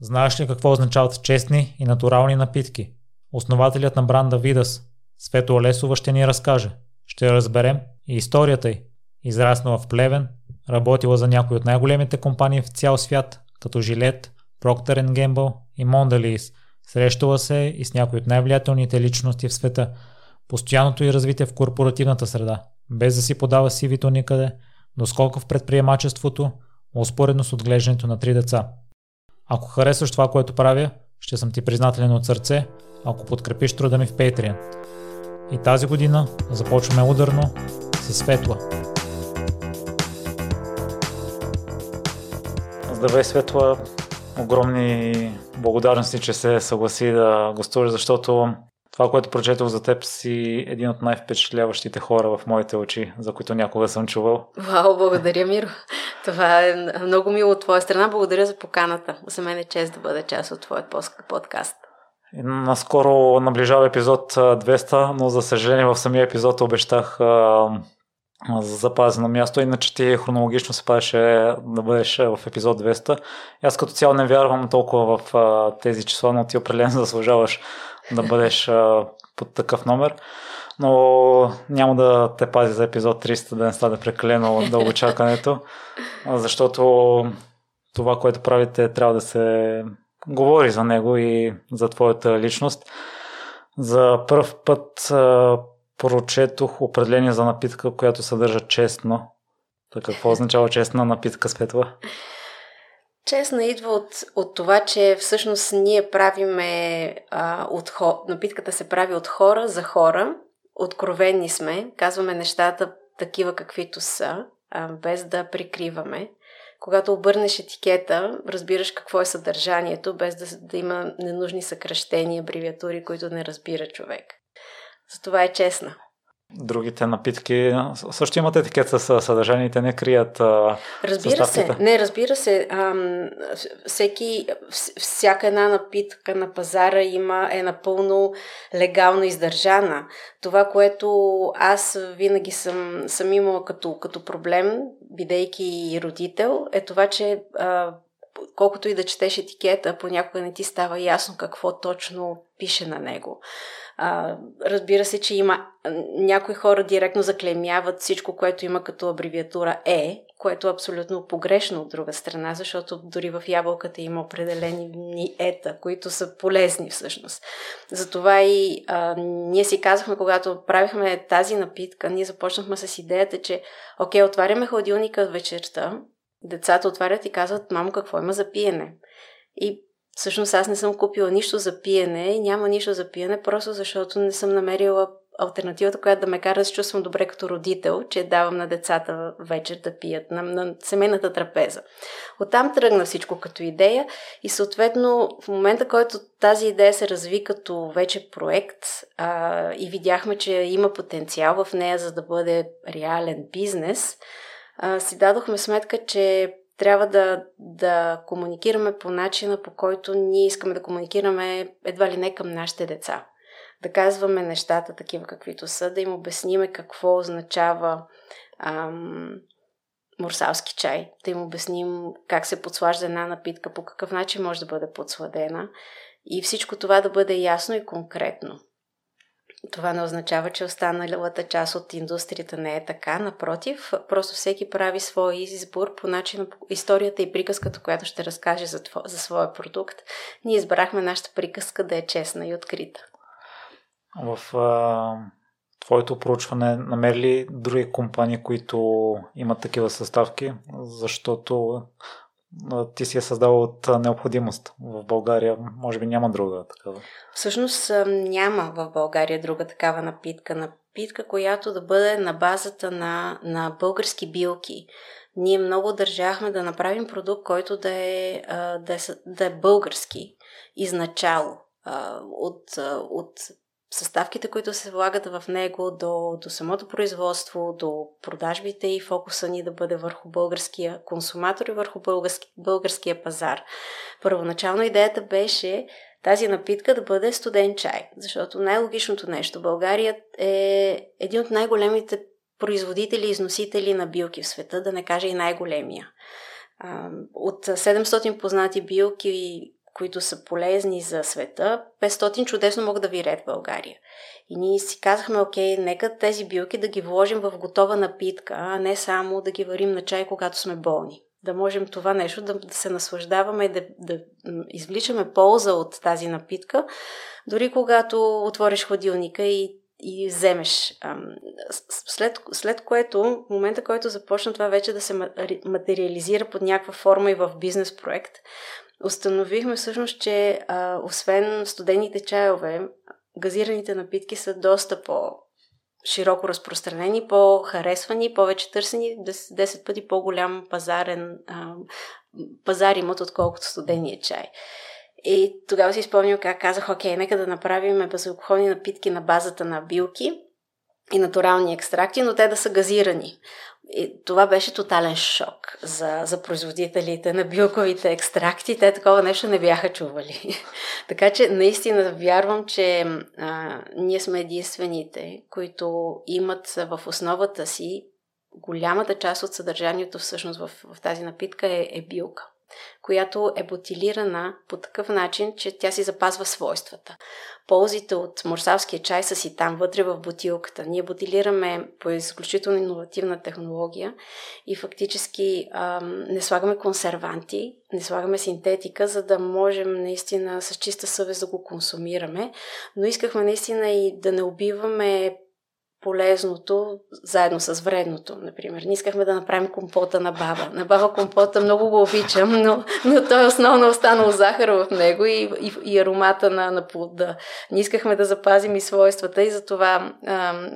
Знаеш ли какво означават честни и натурални напитки? Основателят на бранда Видас, Свето Олесова ще ни разкаже. Ще разберем и историята й. Израснала в Плевен, работила за някои от най-големите компании в цял свят, като Жилет, Procter Gamble и Mondelez. Срещала се и с някои от най-влиятелните личности в света. Постоянното й развитие в корпоративната среда, без да си подава сивито никъде, сколко в предприемачеството, успоредно с отглеждането на три деца. Ако харесваш това, което правя, ще съм ти признателен от сърце, ако подкрепиш труда ми в Patreon. И тази година започваме ударно с Светла. Здравей, Светла! Огромни благодарности, че се съгласи да гостуваш, защото това, което прочетох за теб, си един от най-впечатляващите хора в моите очи, за които някога съм чувал. Вау, благодаря, Миро. Това е много мило от твоя страна. Благодаря за поканата. За мен е чест да бъда част от твоят подкаст. Наскоро наближава епизод 200, но за съжаление в самия епизод обещах за запазено място, иначе ти хронологично се падаше да бъдеш в епизод 200. Аз като цяло не вярвам толкова в а, тези числа, но ти определено заслужаваш да бъдеш а, под такъв номер. Но няма да те пази за епизод 300 да не стане прекалено дълго чакането, защото това, което правите, трябва да се говори за него и за твоята личност. За първ път а, прочетох определение за напитка, която съдържа честно. Така, какво означава честна напитка, Светла? Честна идва от, от това, че всъщност ние правиме а, от напитката се прави от хора за хора. Откровени сме, казваме нещата такива каквито са, а, без да прикриваме. Когато обърнеш етикета, разбираш какво е съдържанието, без да, да има ненужни съкръщения, абревиатури, които не разбира човек. Затова е честна. Другите напитки също имат етикет с съдържание, те не крият а, Разбира се, не, разбира се. Ам, всеки, всяка една напитка на пазара има, е напълно легално издържана. Това, което аз винаги съм, съм имала като, като проблем, бидейки родител, е това, че а, колкото и да четеш етикета, понякога не ти става ясно какво точно пише на него. Разбира се, че има някои хора директно заклемяват всичко, което има като абревиатура Е, което е абсолютно погрешно от друга страна, защото дори в ябълката има определени ета, които са полезни всъщност. Затова и а, ние си казахме, когато правихме тази напитка, ние започнахме с идеята, че окей, отваряме хладилника вечерта, децата отварят и казват, мамо, какво има за пиене? И Всъщност аз не съм купила нищо за пиене, няма нищо за пиене, просто защото не съм намерила альтернативата, която да ме кара да се чувствам добре като родител, че давам на децата вечер да пият на, на семейната трапеза. Оттам тръгна всичко като идея и съответно в момента, който тази идея се разви като вече проект а, и видяхме, че има потенциал в нея за да бъде реален бизнес, а, си дадохме сметка, че трябва да, да комуникираме по начина, по който ние искаме да комуникираме едва ли не към нашите деца. Да казваме нещата такива каквито са, да им обясниме какво означава ам, морсалски чай, да им обясним как се подслажда една напитка, по какъв начин може да бъде подсладена и всичко това да бъде ясно и конкретно. Това не означава, че останалата част от индустрията не е така. Напротив, просто всеки прави свой избор по начин историята и приказката, която ще разкаже за, тво, за своя продукт. Ние избрахме нашата приказка да е честна и открита. В а, твоето проучване намери ли други компании, които имат такива съставки? Защото ти си е създал от необходимост. В България може би няма друга такава. Всъщност няма в България друга такава напитка. Напитка, която да бъде на базата на, на български билки. Ние много държахме да направим продукт, който да е, да е, да е български изначало. От, от съставките, които се влагат в него, до, до самото производство, до продажбите и фокуса ни да бъде върху българския консуматор и върху български, българския пазар. Първоначално идеята беше тази напитка да бъде студен чай, защото най-логичното нещо, България е един от най-големите производители и износители на билки в света, да не кажа и най-големия. От 700 познати билки които са полезни за света, 500 чудесно могат да вирят в България. И ние си казахме, окей, нека тези билки да ги вложим в готова напитка, а не само да ги варим на чай, когато сме болни. Да можем това нещо да, да се наслаждаваме и да, да извличаме полза от тази напитка, дори когато отвориш хладилника и и вземеш. След, след което, в момента, който започна това вече да се материализира под някаква форма и в бизнес проект, установихме всъщност, че а, освен студените чайове, газираните напитки са доста по широко разпространени, по-харесвани, повече търсени, 10 пъти по-голям пазарен а, пазар имат, отколкото студения чай. И тогава си спомням как казах, окей, нека да направим безалкохолни напитки на базата на билки и натурални екстракти, но те да са газирани. И това беше тотален шок за, за производителите на билковите екстракти. Те такова нещо не бяха чували. така че наистина вярвам, че а, ние сме единствените, които имат в основата си голямата част от съдържанието всъщност в, в тази напитка е, е билка която е бутилирана по такъв начин, че тя си запазва свойствата. Ползите от морсалския чай са си там вътре в бутилката. Ние бутилираме по изключително иновативна технология и фактически ам, не слагаме консерванти, не слагаме синтетика, за да можем наистина с чиста съвест да го консумираме, но искахме наистина и да не убиваме полезното заедно с вредното, например. Не искахме да направим компота на баба. На баба компота много го обичам, но, но той е основно останал захар в него и, и, и аромата на, на плода. Не искахме да запазим и свойствата и затова,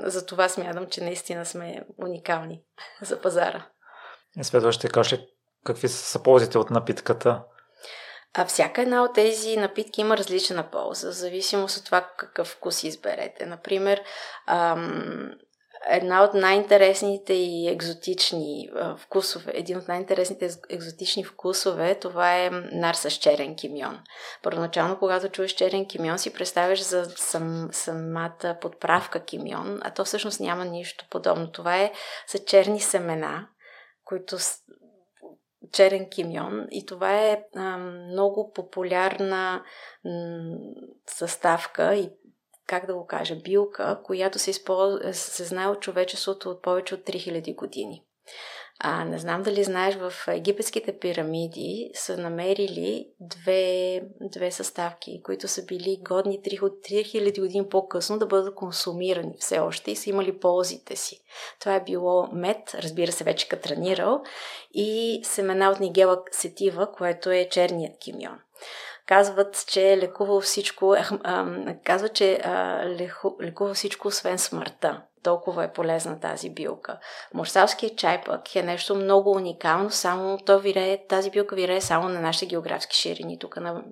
за това смятам, че наистина сме уникални за пазара. И ще кажеш какви са ползите от напитката? А всяка една от тези напитки има различна полза, в зависимост от това какъв вкус изберете. Например, ам, една от най-интересните и екзотични а, вкусове, един от най-интересните екзотични вкусове, това е нар с черен кимион. Първоначално, когато чуеш черен кимион, си представяш за сам, самата подправка кимион, а то всъщност няма нищо подобно. Това е са черни семена, които черен кимион и това е а, много популярна м, съставка и как да го кажа, билка, която се, използва, се знае от човечеството от повече от 3000 години. А, не знам дали знаеш, в египетските пирамиди са намерили две, две съставки, които са били годни 3000 години по-късно да бъдат консумирани все още и са имали ползите си. Това е било мед, разбира се, вече катранирал, и семена от Нигела сетива, което е черният кимион казват, че е лекувал всичко, а, а, казват, че а, лекува всичко, освен смъртта толкова е полезна тази билка. Морсалският чай пък е нещо много уникално, само то вирее, тази билка вирее само на нашите географски ширини, тук на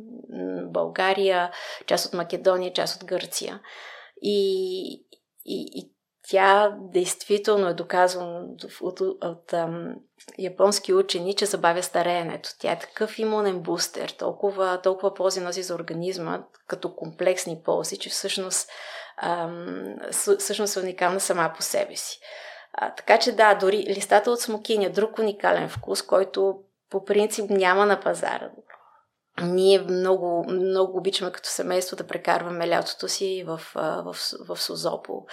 България, част от Македония, част от Гърция. И, и, и тя действително е доказвана от, от, от, от ам, японски учени, че забавя стареенето. Тя е такъв имунен бустер, толкова, толкова ползи носи за организма, като комплексни ползи, че всъщност ам, всъщност уникална сама по себе си. А, така че да, дори листата от смокиня, друг уникален вкус, който по принцип няма на пазара. Ние много, много обичаме като семейство да прекарваме лятото си в, в, в, Созопол.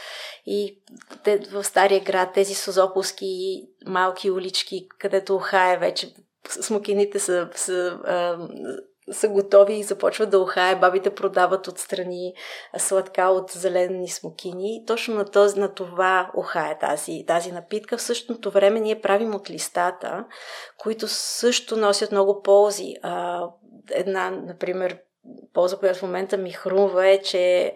И те, в Стария град тези созополски малки улички, където Охая вече смокините са, са а, са готови и започват да ухае. Бабите продават отстрани сладка от зелени смокини. Точно на, този, на това ухае тази, тази напитка. В същото време ние правим от листата, които също носят много ползи. Една, например, полза, която в момента ми хрумва е, че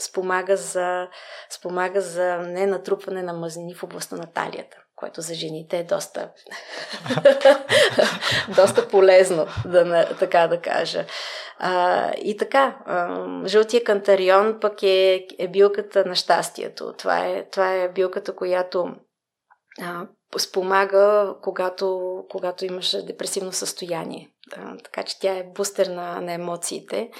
спомага за, спомага за ненатрупване на мазнини в областта на талията което за жените е доста, доста полезно, да, така да кажа. А, и така, жълтия кантарион пък е, е билката на щастието. Това е, това е билката, която а, спомага, когато, когато имаш депресивно състояние. Така че тя е бустер на, на емоциите.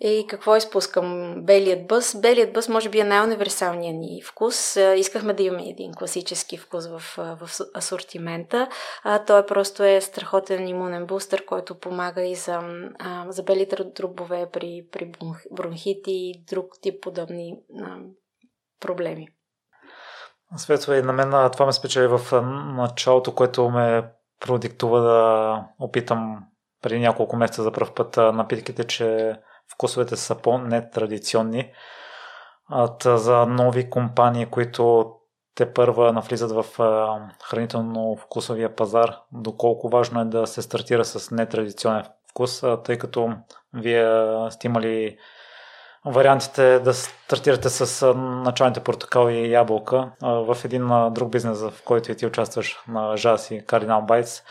И какво изпускам? Белият бъс. Белият бъс може би е най-универсалният ни вкус. Искахме да имаме един класически вкус в, в асортимента. А, той просто е страхотен имунен бустер, който помага и за, а, за белите дробове при, при бронхити и друг тип подобни а, проблеми. Светва и на мен това ме спечели в началото, което ме продиктува да опитам преди няколко месеца за първ път напитките, че вкусовете са по-нетрадиционни. За нови компании, които те първа навлизат в хранително-вкусовия пазар, доколко важно е да се стартира с нетрадиционен вкус, тъй като вие сте имали вариантите да стартирате с началните портокал и ябълка в един друг бизнес, в който и ти участваш на Жас и Cardinal Bites.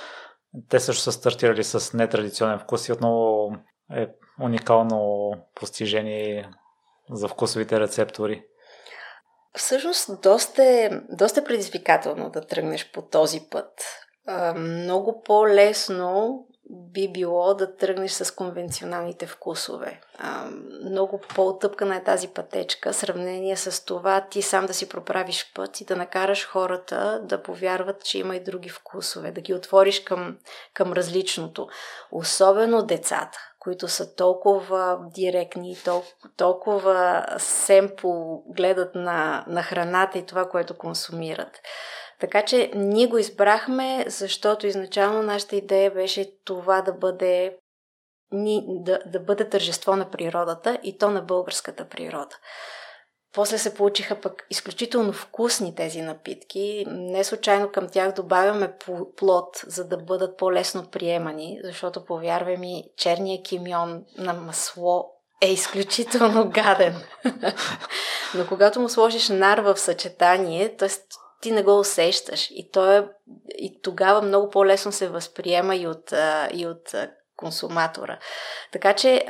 Те също са стартирали с нетрадиционен вкус и отново е уникално постижение за вкусовите рецептори. Всъщност, доста е, доста е предизвикателно да тръгнеш по този път. Много по-лесно би било да тръгнеш с конвенционалните вкусове. А, много по-отъпкана е тази пътечка, в сравнение с това ти сам да си проправиш път и да накараш хората да повярват, че има и други вкусове, да ги отвориш към, към различното. Особено децата, които са толкова директни, толкова, толкова семпо гледат на, на храната и това, което консумират. Така че ние го избрахме, защото изначално нашата идея беше това да бъде да, да бъде тържество на природата и то на българската природа. После се получиха пък изключително вкусни тези напитки. Не случайно към тях добавяме плод, за да бъдат по-лесно приемани, защото повярвай ми, черния кимион на масло е изключително гаден. Но когато му сложиш нар в съчетание, т.е ти не го усещаш. И, то е, и тогава много по-лесно се възприема и от, и от консуматора. Така че,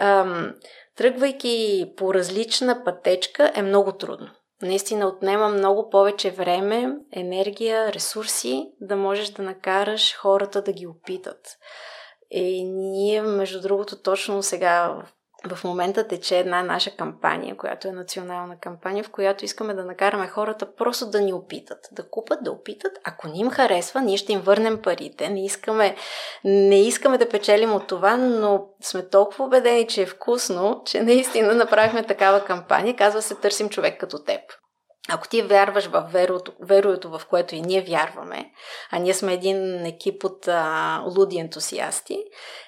тръгвайки по различна пътечка е много трудно. Наистина отнема много повече време, енергия, ресурси да можеш да накараш хората да ги опитат. И ние, между другото, точно сега в момента тече една наша кампания, която е национална кампания, в която искаме да накараме хората просто да ни опитат. Да купат, да опитат. Ако ни им харесва, ние ще им върнем парите. Не искаме, не искаме да печелим от това, но сме толкова убедени, че е вкусно, че наистина направихме такава кампания. Казва се Търсим човек като теб. Ако ти вярваш в верото, веруето, в което и ние вярваме, а ние сме един екип от а, луди ентусиасти,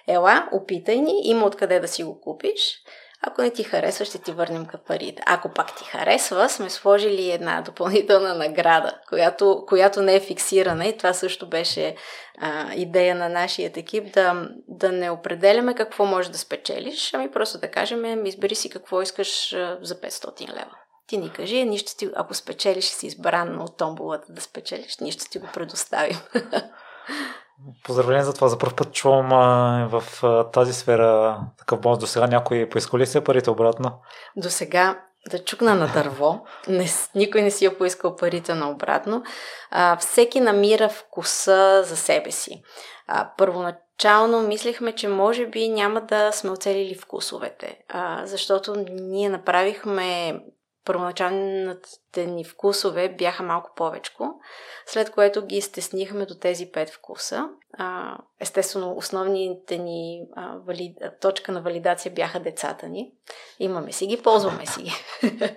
ела, опитай ни, има откъде да си го купиш. Ако не ти харесва, ще ти върнем парите. Ако пак ти харесва, сме сложили една допълнителна награда, която, която не е фиксирана и това също беше а, идея на нашия екип, да, да не определяме какво можеш да спечелиш, ами просто да кажем, избери си какво искаш за 500 лева. Ти ни кажи, ние ще ти, ако спечелиш си избран от томболата да спечелиш, ние ще ти го предоставим. Поздравление за това. За първ път чувам а, в а, тази сфера такъв бонус. До сега някой поискал ли се парите обратно? До сега да чукна на дърво. Не, никой не си е поискал парите на обратно. А, всеки намира вкуса за себе си. А, първоначално мислихме, че може би няма да сме оцелили вкусовете, а, защото ние направихме първоначалните ни вкусове бяха малко повечко, след което ги стеснихме до тези пет вкуса. А, естествено, основните ни а, вали... точка на валидация бяха децата ни. Имаме си ги, ползваме си ги.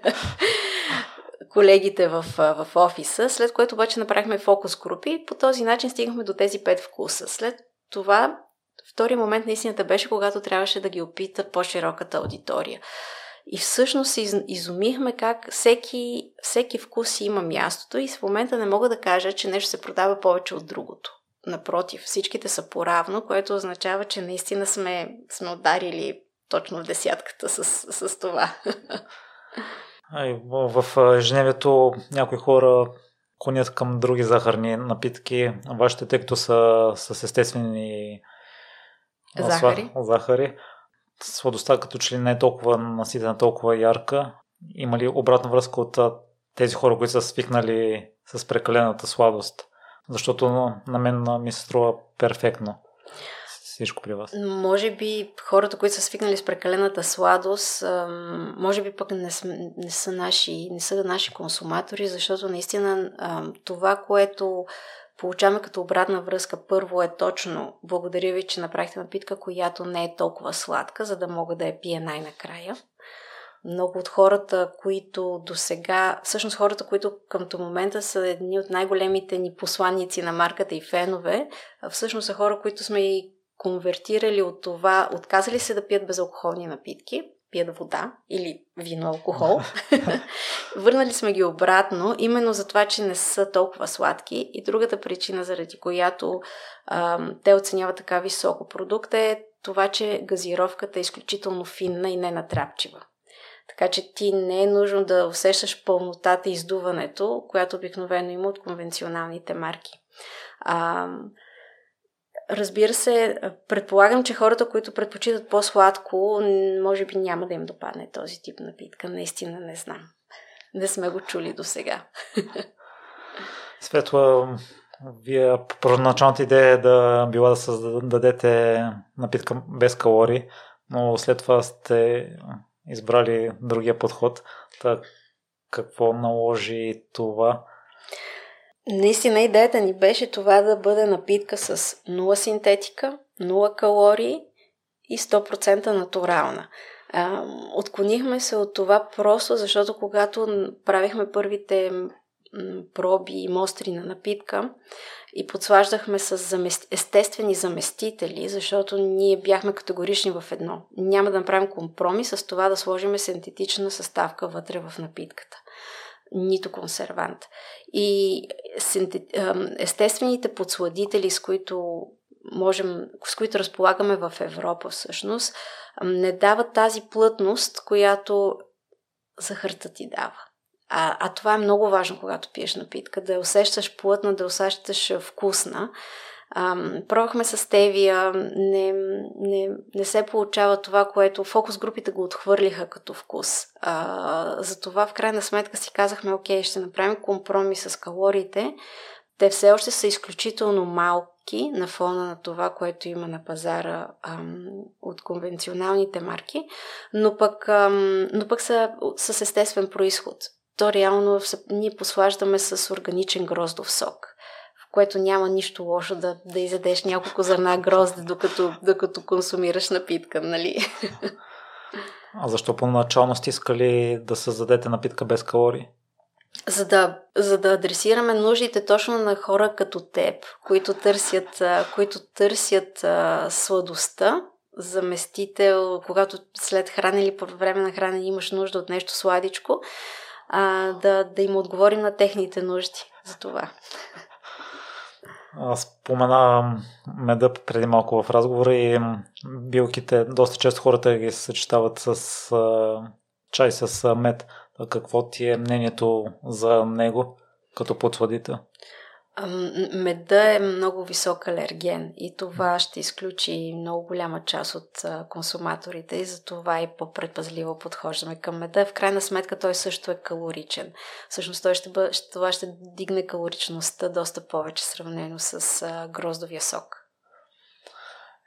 колегите в, в офиса, след което обаче направихме фокус групи и по този начин стигнахме до тези пет вкуса. След това, втори момент наистина беше, когато трябваше да ги опитат по-широката аудитория. И всъщност се изумихме как всеки, всеки вкус има мястото и в момента не мога да кажа, че нещо се продава повече от другото. Напротив, всичките са поравно, което означава, че наистина сме, сме ударили точно в десятката с, с това. В ежедневието някои хора клонят към други захарни напитки. Вашите, тъй като са с естествени захари. захари сладостта като че ли не е толкова наситена, толкова ярка. Има ли обратна връзка от тези хора, които са свикнали с прекалената сладост? Защото на мен ми се струва перфектно всичко при вас? Може би хората, които са свикнали с прекалената сладост, може би пък не, не са наши, не са наши консуматори, защото наистина това, което получаваме като обратна връзка, първо е точно благодаря ви, че направихте напитка, която не е толкова сладка, за да мога да я пия най-накрая. Много от хората, които до сега, всъщност хората, които към момента са едни от най-големите ни посланници на марката и фенове, всъщност са хора, които сме и конвертирали от това, отказали се да пият безалкохолни напитки, пият вода или вино, алкохол. Върнали сме ги обратно, именно за това, че не са толкова сладки. И другата причина, заради която а, те оценяват така високо продукт е това, че газировката е изключително финна и не натрапчива. Така че ти не е нужно да усещаш пълнотата и издуването, която обикновено има от конвенционалните марки. А, Разбира се, предполагам, че хората, които предпочитат по-сладко, може би няма да им допадне този тип напитка. Наистина не знам. Не сме го чули до сега. Светла, вие първоначалната идея е да била да създадете напитка без калории, но след това сте избрали другия подход. Так, какво наложи това? Наистина идеята ни беше това да бъде напитка с 0 синтетика, 0 калории и 100% натурална. отклонихме се от това просто защото когато правихме първите проби и мостри на напитка и подслаждахме с естествени заместители, защото ние бяхме категорични в едно. Няма да направим компромис с това да сложим синтетична съставка вътре в напитката нито консервант. И естествените подсладители, с които можем, с които разполагаме в Европа всъщност, не дават тази плътност, която захарта ти дава. А, а това е много важно, когато пиеш напитка, да я усещаш плътна, да усещаш вкусна. Пробвахме с Тевия, не, не, не се получава това, което фокус групите го отхвърлиха като вкус. А, затова в крайна сметка си казахме, окей, ще направим компромис с калориите. Те все още са изключително малки на фона на това, което има на пазара ам, от конвенционалните марки, но пък, ам, но пък са с естествен происход. То реално ние послаждаме с органичен гроздов сок което няма нищо лошо да, да изядеш няколко зърна грозде, докато, докато консумираш напитка, нали? А защо по-начално сте искали да създадете напитка без калории? За да, за да адресираме нуждите точно на хора като теб, които търсят, които търсят а, сладостта, заместител, когато след хранене или по време на хранене имаш нужда от нещо сладичко, а, да, да им отговорим на техните нужди за това. Спомена меда преди малко в разговора и билките, доста често хората ги съчетават с чай с мед. Какво ти е мнението за него като подсладител? Меда е много висок алерген и това ще изключи много голяма част от консуматорите и за това и по-предпазливо подхождаме към меда. В крайна сметка той също е калоричен. Всъщност той ще бъ... това ще дигне калоричността доста повече сравнено с гроздовия сок.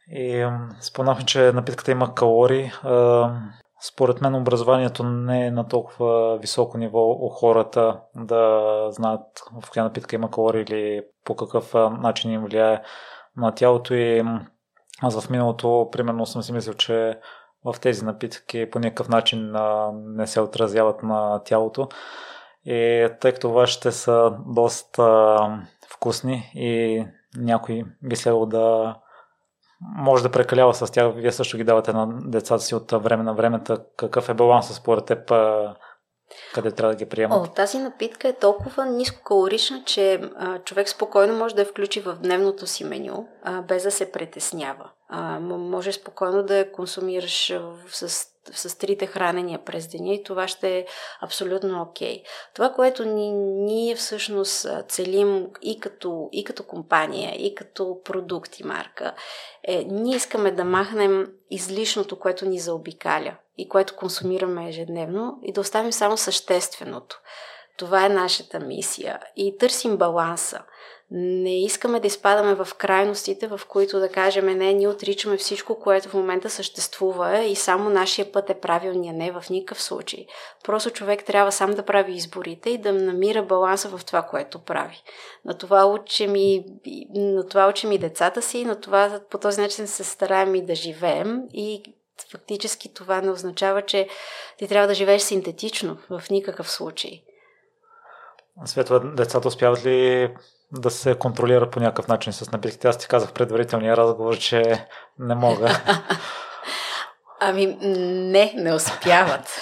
И спомнахме, че напитката има калории. Според мен образованието не е на толкова високо ниво у хората да знаят в коя напитка има калории или по какъв начин им влияе на тялото и аз в миналото примерно съм си мислил, че в тези напитки по някакъв начин не се отразяват на тялото. И тъй като вашите са доста вкусни и някой би следвал да може да прекалява с тях. Вие също ги давате на децата си от време на време. Какъв е балансът според теб? Къде трябва да ги приемат? О, тази напитка е толкова нискокалорична, че а, човек спокойно може да я включи в дневното си меню, а, без да се притеснява. А, може спокойно да я консумираш с с трите хранения през деня и това ще е абсолютно окей. Okay. Това, което ни, ние всъщност целим и като, и като компания, и като продукт и марка, е ние искаме да махнем излишното, което ни заобикаля и което консумираме ежедневно и да оставим само същественото. Това е нашата мисия и търсим баланса Не искаме да изпадаме в крайностите, в които да кажем, не, ние отричаме всичко, което в момента съществува и само нашия път е правилния. Не, в никакъв случай. Просто човек трябва сам да прави изборите и да намира баланса в това, което прави. На това учим и, на това учим и децата си, на това по този начин се стараем и да живеем и фактически това не означава, че ти трябва да живееш синтетично в никакъв случай. Светла, децата успяват ли да се контролират по някакъв начин с напитките? Аз ти казах предварителния разговор, че не мога. Ами, не, не успяват.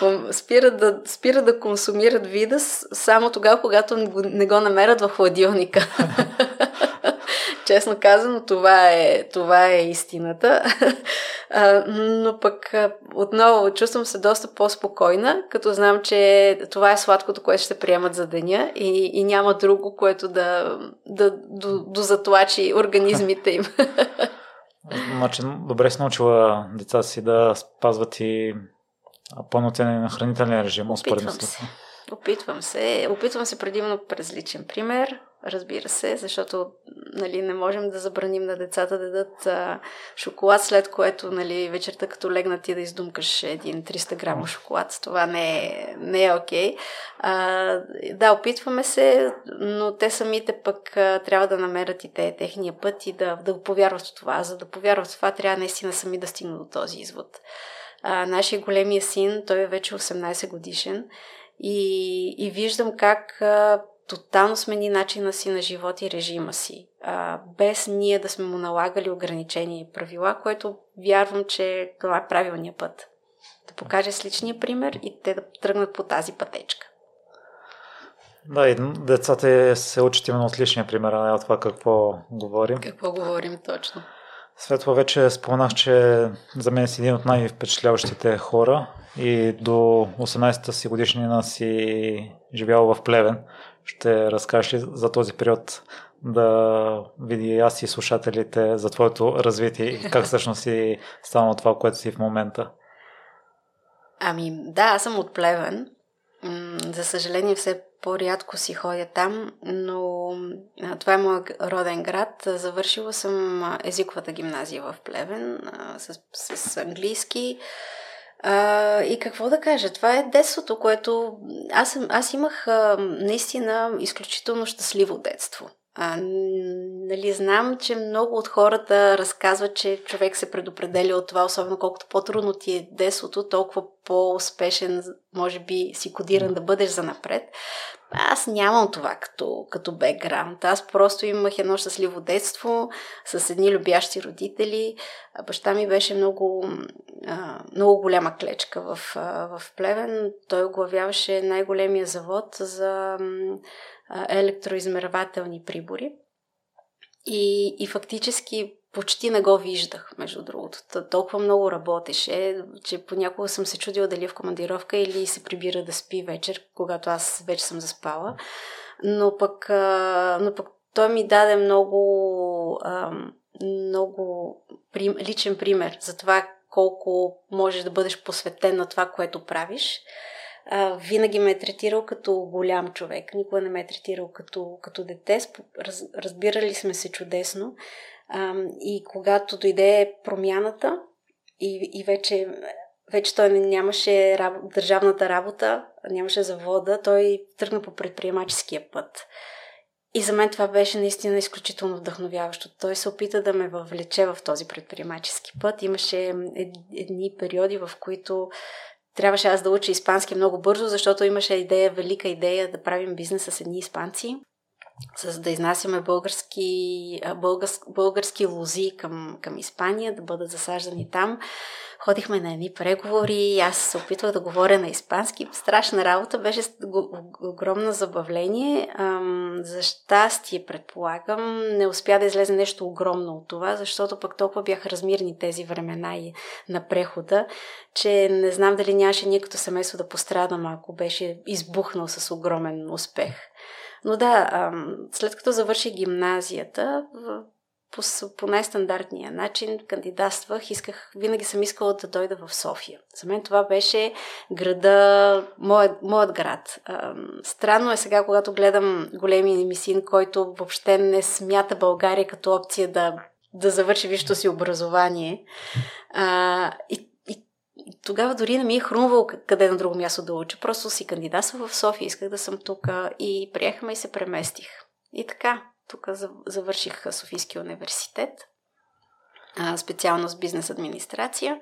спират, да, спират да консумират вида само тогава, когато не го намерят в хладилника. Честно казано, това е, това е истината. Но пък отново чувствам се доста по-спокойна, като знам, че това е сладкото, което ще приемат за деня и, и няма друго, което да, да дозатлачи организмите им. Значи, добре си научила деца си да спазват и пълноценен хранителен режим. Опитвам се. Опитвам се. Опитвам се предимно през личен пример разбира се, защото нали, не можем да забраним на децата да дадат а, шоколад, след което нали, вечерта като легнат ти да издумкаш един 300 грама шоколад. Това не е, не е окей. А, да, опитваме се, но те самите пък а, трябва да намерят и те техния път и да, да повярват в това. За да повярват в това, трябва наистина сами да стигнат до този извод. А, нашия големия син, той е вече 18 годишен и, и виждам как а, тотално смени начина си на живот и режима си, а, без ние да сме му налагали ограничения и правила, което вярвам, че това е правилният път. Да покаже с личния пример и те да тръгнат по тази пътечка. Да, и децата се учат именно от личния пример, а не от това какво говорим. Какво говорим точно. Светла вече споменах, че за мен си един от най-впечатляващите хора и до 18-та си годишнина си живял в Плевен. Ще разкажеш ли за този период да види аз и слушателите за твоето развитие и как всъщност си станало това, което си в момента? Ами да, аз съм от Плевен. За съжаление все по-рядко си ходя там, но това е моят роден град. Завършила съм езиковата гимназия в Плевен с, с английски. А, и какво да кажа? Това е детството, което аз, аз имах а, наистина изключително щастливо детство. А, нали, знам, че много от хората разказват, че човек се предопределя от това, особено колкото по-трудно ти е детството, толкова по-успешен, може би, си кодиран да бъдеш за напред. Аз нямам това като, като бекграунд. Аз просто имах едно щастливо детство с едни любящи родители. Баща ми беше много, много голяма клечка в, в Плевен. Той оглавяваше най-големия завод за електроизмервателни прибори. И, и фактически почти не го виждах, между другото. Толкова много работеше, че понякога съм се чудила дали е в командировка или се прибира да спи вечер, когато аз вече съм заспала. Но пък, но пък той ми даде много, много личен пример за това колко можеш да бъдеш посветен на това, което правиш а, винаги ме е третирал като голям човек. Никога не ме е третирал като, като дете. Раз, разбирали сме се чудесно. А, и когато дойде промяната и, и вече, вече той нямаше раб, държавната работа, нямаше завода, той тръгна по предприемаческия път. И за мен това беше наистина изключително вдъхновяващо. Той се опита да ме въвлече в този предприемачески път. Имаше едни периоди, в които трябваше аз да уча испански много бързо, защото имаше идея, велика идея да правим бизнес с едни испанци, с да изнасяме български, български, български лози към, към Испания, да бъдат засаждани там. Ходихме на едни преговори, аз се опитвах да говоря на испански. Страшна работа, беше огромно забавление. За щастие, предполагам, не успя да излезе нещо огромно от това, защото пък толкова бяха размирни тези времена и на прехода, че не знам дали нямаше ние като семейство да пострадам, ако беше избухнал с огромен успех. Но да, след като завърши гимназията, по, по най-стандартния начин кандидатствах. Исках, винаги съм искала да дойда в София. За мен това беше града, моят, моят град. Странно е сега, когато гледам големи емисин, който въобще не смята България като опция да, да завърши висшето си образование. И тогава дори не ми е хрумвало къде на друго място да уча. Просто си кандидатствах в София, исках да съм тук и приехаме и се преместих. И така, тук завърших Софийския университет, специалност бизнес администрация.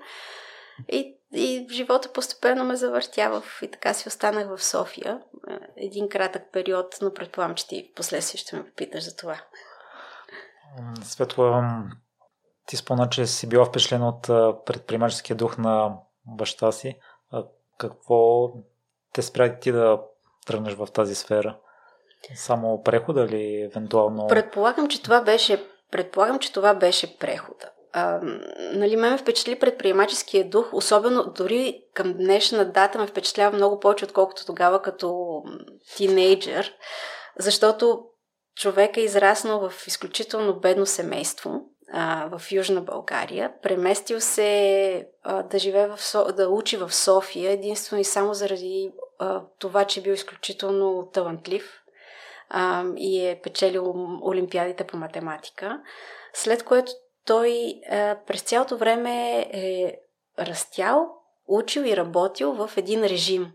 И, и живота постепенно ме завъртя и така си останах в София. Един кратък период, но предполагам, че ти последствие ще ме попиташ за това. Светло, ти спомна, че си била впечатлен от предприемаческия дух на баща си. Какво те спря ти да тръгнеш в тази сфера? Само прехода или евентуално... Предполагам, че това беше, предполагам, че това беше прехода. А, нали, ме впечатли предприемаческия дух, особено дори към днешна дата ме впечатлява много повече, отколкото тогава като тинейджър, защото човек е израснал в изключително бедно семейство а, в Южна България, преместил се а, да живее в Со... да учи в София, единствено и само заради а, това, че е бил изключително талантлив а, и е печелил олимпиадите по математика, след което той а, през цялото време е растял, учил и работил в един режим.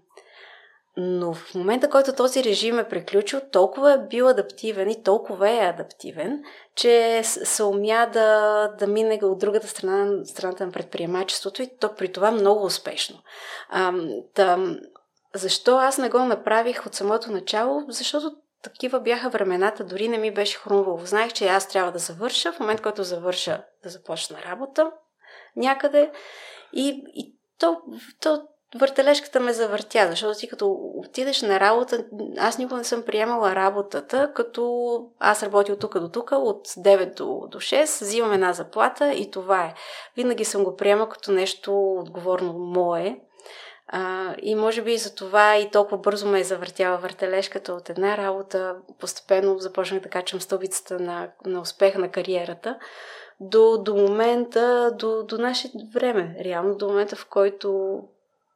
Но в момента, който този режим е приключил, толкова е бил адаптивен и толкова е адаптивен, че се умя да, да мине от другата страна, страната на предприемачеството и то при това много успешно. А, да, защо аз не го направих от самото начало? Защото такива бяха времената, дори не ми беше хрумвало. Знаех, че аз трябва да завърша, в момент, който завърша да започна работа някъде и, и то, то въртележката ме завъртя, защото ти като отидеш на работа, аз никога не съм приемала работата, като аз работя от тук до тук, от 9 до, до 6, взимам една заплата и това е. Винаги съм го приема като нещо отговорно мое а, и може би за това и толкова бързо ме е завъртяла въртележката от една работа. Постепенно започнах да качвам стълбицата на, на успеха на кариерата. До, до момента, до, до нашето време, реално до момента, в който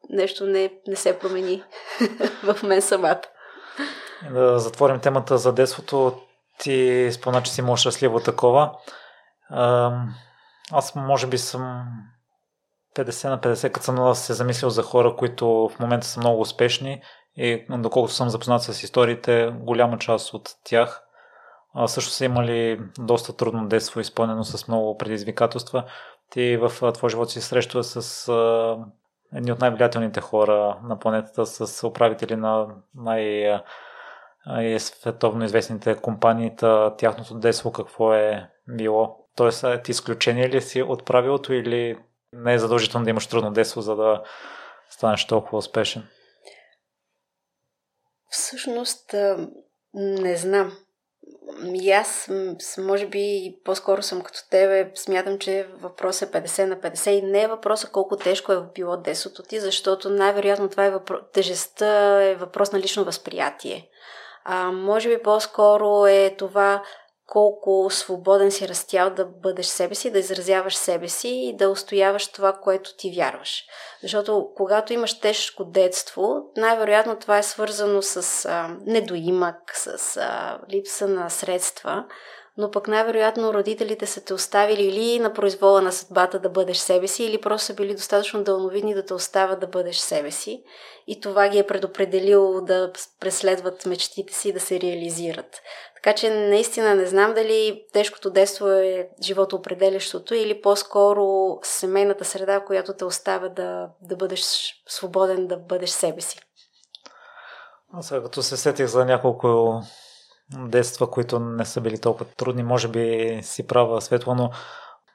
нещо не, не се промени в мен самата. Да затворим темата за детството. Ти спомена, че си имал щастливо такова. Аз може би съм 50 на 50, като съм се замислил за хора, които в момента са много успешни и доколкото съм запознат с историите, голяма част от тях също са имали доста трудно детство, изпълнено с много предизвикателства. Ти в твой живот си срещува с едни от най-влиятелните хора на планетата, с управители на най- и световно известните компании, тяхното детство какво е било. Тоест, ти изключение ли си от правилото или не е задължително да имаш трудно детство, за да станеш толкова успешен. Всъщност, не знам. И аз, може би, по-скоро съм като тебе. Смятам, че въпросът е 50 на 50 и не е въпросът колко тежко е било детството ти, защото най-вероятно това е въпрос... тежестта е въпрос на лично възприятие. А, може би по-скоро е това колко свободен си растял да бъдеш себе си, да изразяваш себе си и да устояваш това, което ти вярваш. Защото когато имаш тежко детство, най-вероятно това е свързано с а, недоимък, с а, липса на средства, но пък най-вероятно родителите са те оставили или на произвола на съдбата да бъдеш себе си, или просто са били достатъчно дълновидни да те оставят да бъдеш себе си. И това ги е предопределило да преследват мечтите си да се реализират. Така че наистина не знам дали тежкото детство е живото определящото или по-скоро семейната среда, която те оставя да, да бъдеш свободен, да бъдеш себе си. Аз сега като се сетих за няколко детства, които не са били толкова трудни, може би си права светло, но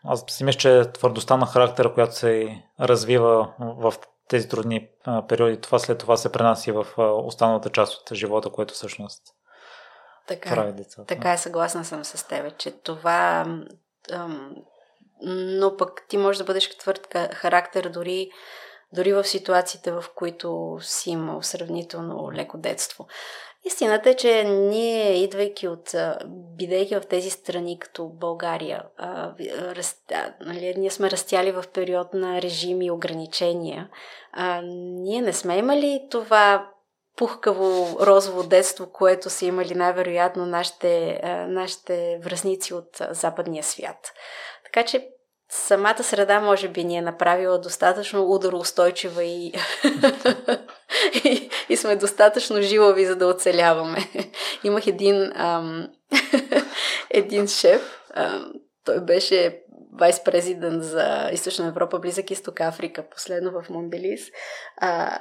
аз си мисля, че твърдостта на характера, която се развива в тези трудни периоди, това след това се пренаси в останалата част от живота, което всъщност така, прави децата. Така е, съгласна съм с теб, че това... Но пък ти можеш да бъдеш твърд характер дори, дори в ситуациите, в които си имал сравнително леко детство. Истината е, че ние, идвайки от, бидейки в тези страни като България, а, растя, нали, ние сме растяли в период на режими и ограничения. А, ние не сме имали това пухкаво розово детство, което са имали най-вероятно нашите, нашите връзници от западния свят. Така че самата среда може би ни е направила достатъчно удароустойчива и, и, и сме достатъчно жилави, за да оцеляваме. Имах един, ам, един шеф, ам, той беше вайс-президент за Източна Европа, Близък изток Африка, последно в Монделис. А,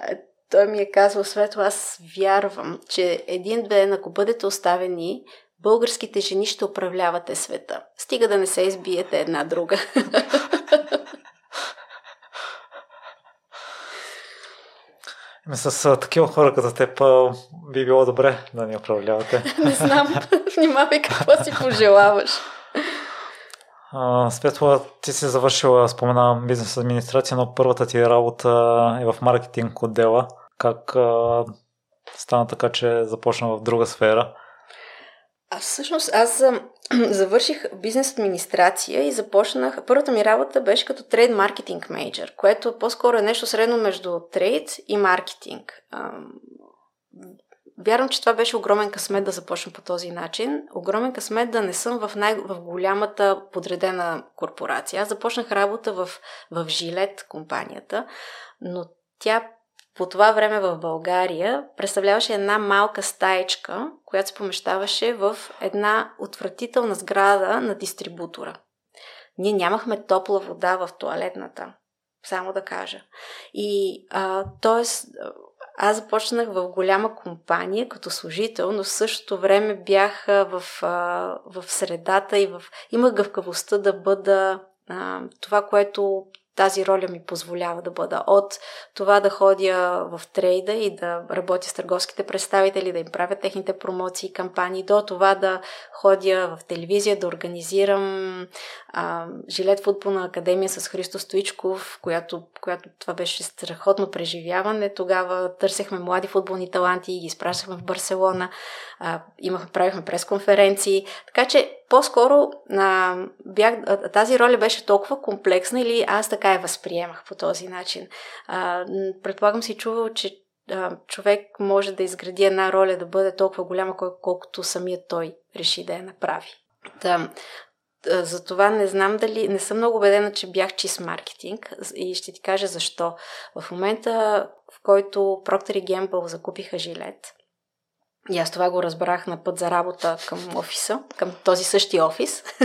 той ми е казал, Светло, аз вярвам, че един ден, ако бъдете оставени, българските жени ще управлявате света. Стига да не се избиете една друга. Ами с такива хора като теб би било добре да ни управлявате. не знам. Внимавай какво си пожелаваш. Светла, ти си завършила, споменавам, бизнес администрация, но първата ти работа е в маркетинг отдела. Как а, стана така, че започна в друга сфера? А всъщност аз завърших бизнес администрация и започнах. Първата ми работа беше като трейд маркетинг мейджор, което по-скоро е нещо средно между трейд и маркетинг. Вярвам, че това беше огромен късмет да започна по този начин. Огромен късмет да не съм в, най- в голямата подредена корпорация. Аз започнах работа в, в Жилет компанията, но тя по това време в България представляваше една малка стаечка, която се помещаваше в една отвратителна сграда на дистрибутора. Ние нямахме топла вода в туалетната, само да кажа. И, а, т.е. аз започнах в голяма компания като служител, но в същото време бях в, в средата и в... имах гъвкавостта да бъда а, това, което тази роля ми позволява да бъда от това да ходя в трейда и да работя с търговските представители, да им правя техните промоции, кампании, до това да ходя в телевизия, да организирам а, жилет футболна академия с Христо Стоичков, която, която това беше страхотно преживяване. Тогава търсехме млади футболни таланти и ги изпращахме в Барселона. А, имахме, правихме пресконференции. Така че по-скоро а, бях, тази роля беше толкова комплексна или аз така я възприемах по този начин. А, предполагам си чувал, че а, човек може да изгради една роля да бъде толкова голяма, кол- колкото самият той реши да я направи. Да, за не знам дали, не съм много убедена, че бях чист маркетинг и ще ти кажа защо. В момента, в който Procter Gamble закупиха жилет, и аз това го разбрах на път за работа към офиса, към този същия офис.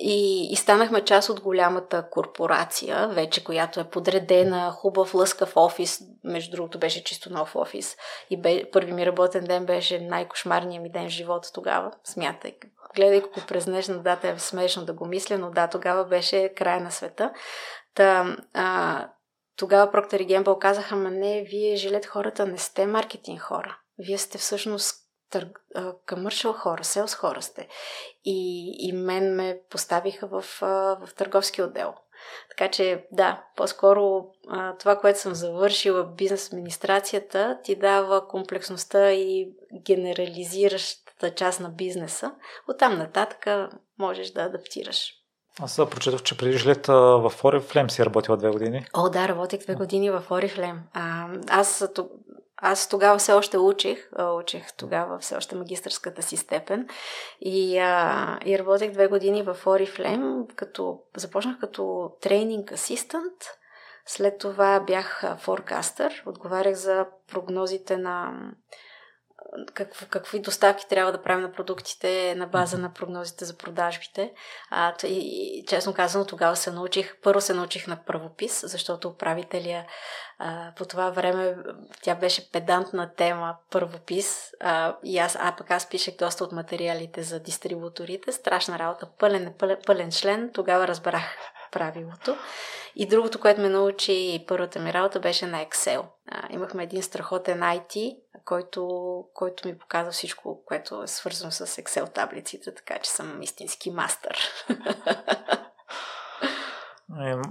и, и станахме част от голямата корпорация, вече която е подредена, хубав, лъскав офис. Между другото беше чисто нов офис. И бе, първи ми работен ден беше най-кошмарният ми ден в живота тогава. Смятай, гледайки го през днешна дата е смешно да го мисля, но да, тогава беше край на света. Та, а, тогава и Гембъл казаха, ма не, вие жилет хората не сте маркетинг хора. Вие сте всъщност търг, комършал хора, селс хора сте. И, и мен ме поставиха в, в търговски отдел. Така че, да, по-скоро това, което съм завършила бизнес администрацията, ти дава комплексността и генерализиращата част на бизнеса. Оттам нататък можеш да адаптираш. Аз прочетох, че преди жилета в Oriflame си работила две години. О, да, работих две години в. А, аз, аз тогава все още учих, учих тогава все още магистърската си степен и, а, и работех две години в Oriflame, като започнах като тренинг асистент, след това бях форкастър, отговарях за прогнозите на какво, какви доставки трябва да правим на продуктите на база на прогнозите за продажбите. А, и, честно казано, тогава се научих, първо се научих на правопис, защото управителя а, по това време тя беше педантна тема първопис а, и аз, а пък аз пишех доста от материалите за дистрибуторите. Страшна работа, пълен, пълен, пълен член. Тогава разбрах правилото. И другото, което ме научи първата ми работа беше на Excel. А, имахме един страхотен IT, който, който ми показва всичко, което е свързано с Excel таблиците, така че съм истински мастър.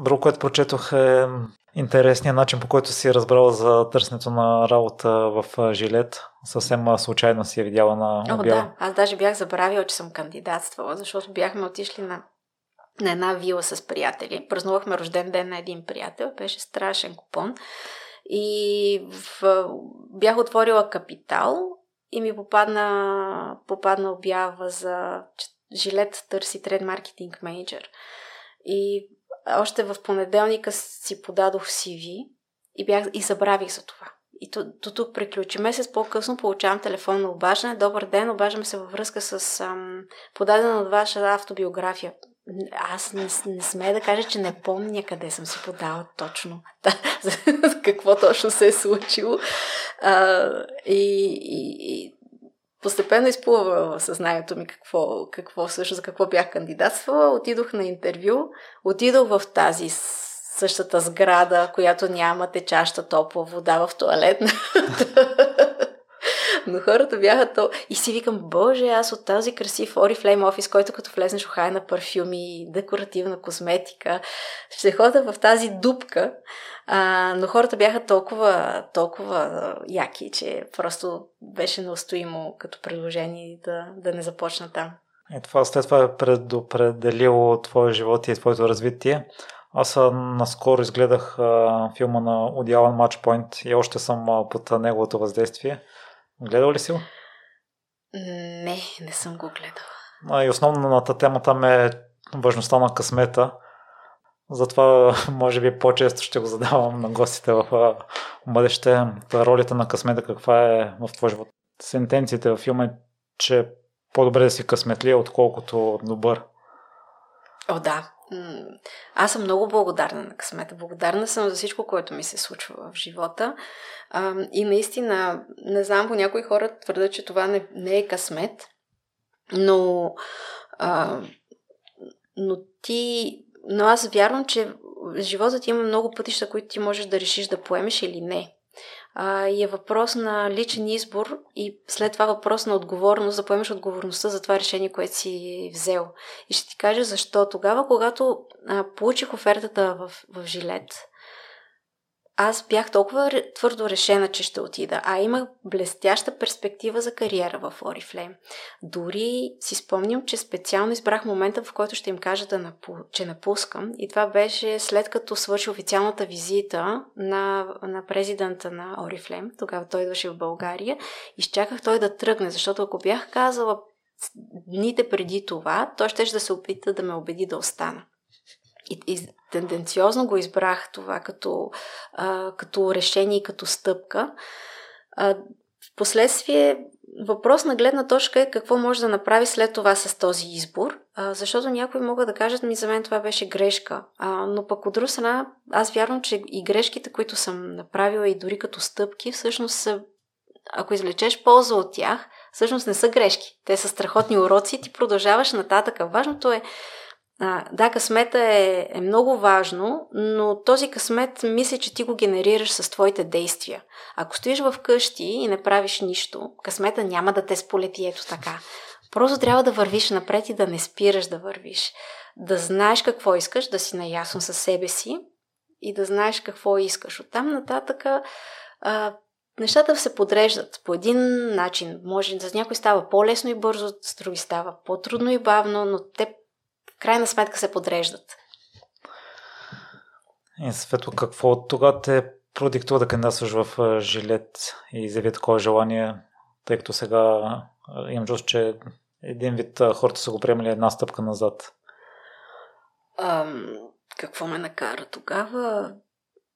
Друго, което прочетох е интересният начин, по който си разбрала за търсенето на работа в Жилет. Съвсем случайно си е видяла на обява. О, да. Аз даже бях забравила, че съм кандидатствала, защото бяхме отишли на, на една вила с приятели. Празнувахме рожден ден на един приятел. Беше страшен купон. И в, бях отворила капитал и ми попадна, попадна обява за Жилет търси тред маркетинг менеджер. И още в понеделника си подадох CV и, бях, и забравих за това. И то, то тук приключи. Месец по-късно получавам телефонно обаждане. Добър ден, обаждаме се във връзка с ам, подадена от ваша автобиография. Аз не, не смея да кажа, че не помня къде съм си подала точно. какво точно се е случило. А, и, и, и постепенно изплува в съзнанието ми какво, какво също, за какво бях кандидатствала. Отидох на интервю, отидох в тази същата сграда, която няма течаща топла вода в туалетна. Но хората бяха то... И си викам, боже, аз от този красив Oriflame офис, който като влезнеш охая на парфюми, декоративна косметика, ще хода в тази дупка. А, но хората бяха толкова, толкова яки, че просто беше неустоимо като предложение да, да не започна там. И това след това е предопределило твоя живот и твоето развитие. Аз наскоро изгледах а, филма на Одиалан Матчпойнт и още съм а, под неговото въздействие. Гледал ли си го? Не, не съм го гледала. А, и основната тема там е важността на късмета. Затова, може би, по-често ще го задавам на гостите в бъдеще. Ролята на късмета каква е в твой живот? Сентенциите в филма е, че по-добре да си късметлия, отколкото добър. О, да. Аз съм много благодарна на късмета. Благодарна съм за всичко, което ми се случва в живота. и наистина, не знам, по някои хора твърдят, че това не, не е късмет, но, а, но ти но аз вярвам, че живота ти има много пътища, които ти можеш да решиш да поемеш или не. И е въпрос на личен избор и след това въпрос на отговорност, да поемеш отговорността за това решение, което си взел. И ще ти кажа защо. Тогава, когато а, получих офертата в, в Жилет, аз бях толкова твърдо решена, че ще отида, а имах блестяща перспектива за кариера в Oriflame. Дори си спомням, че специално избрах момента, в който ще им кажа, да напу... че напускам. И това беше след като свърши официалната визита на, на президента на Oriflame. Тогава той идваше в България. Изчаках той да тръгне, защото ако бях казала дните преди това, той ще да се опита да ме убеди да остана. И, и тенденциозно го избрах това като, а, като решение и като стъпка. А, Впоследствие въпрос на гледна точка е какво може да направи след това с този избор, а, защото някои могат да кажат ми за мен това беше грешка, а, но пък от друга страна аз вярвам, че и грешките, които съм направила и дори като стъпки, всъщност са, ако извлечеш полза от тях, всъщност не са грешки. Те са страхотни уроци и ти продължаваш нататък. Важното е а, да, късмета е, е много важно, но този късмет мисля, че ти го генерираш с твоите действия. Ако стоиш в къщи и не правиш нищо, късмета няма да те сполети ето така. Просто трябва да вървиш напред и да не спираш да вървиш. Да знаеш какво искаш, да си наясно със себе си и да знаеш какво искаш. Оттам нататък а, нещата се подреждат по един начин. Може за някой става по-лесно и бързо, с други става по-трудно и бавно, но те крайна сметка се подреждат. И Светло, какво тогава те продиктува да кандидатстваш в жилет и изяви такова желание, тъй като сега имам чувство, че един вид хората са го приемали една стъпка назад? Ам, какво ме накара тогава?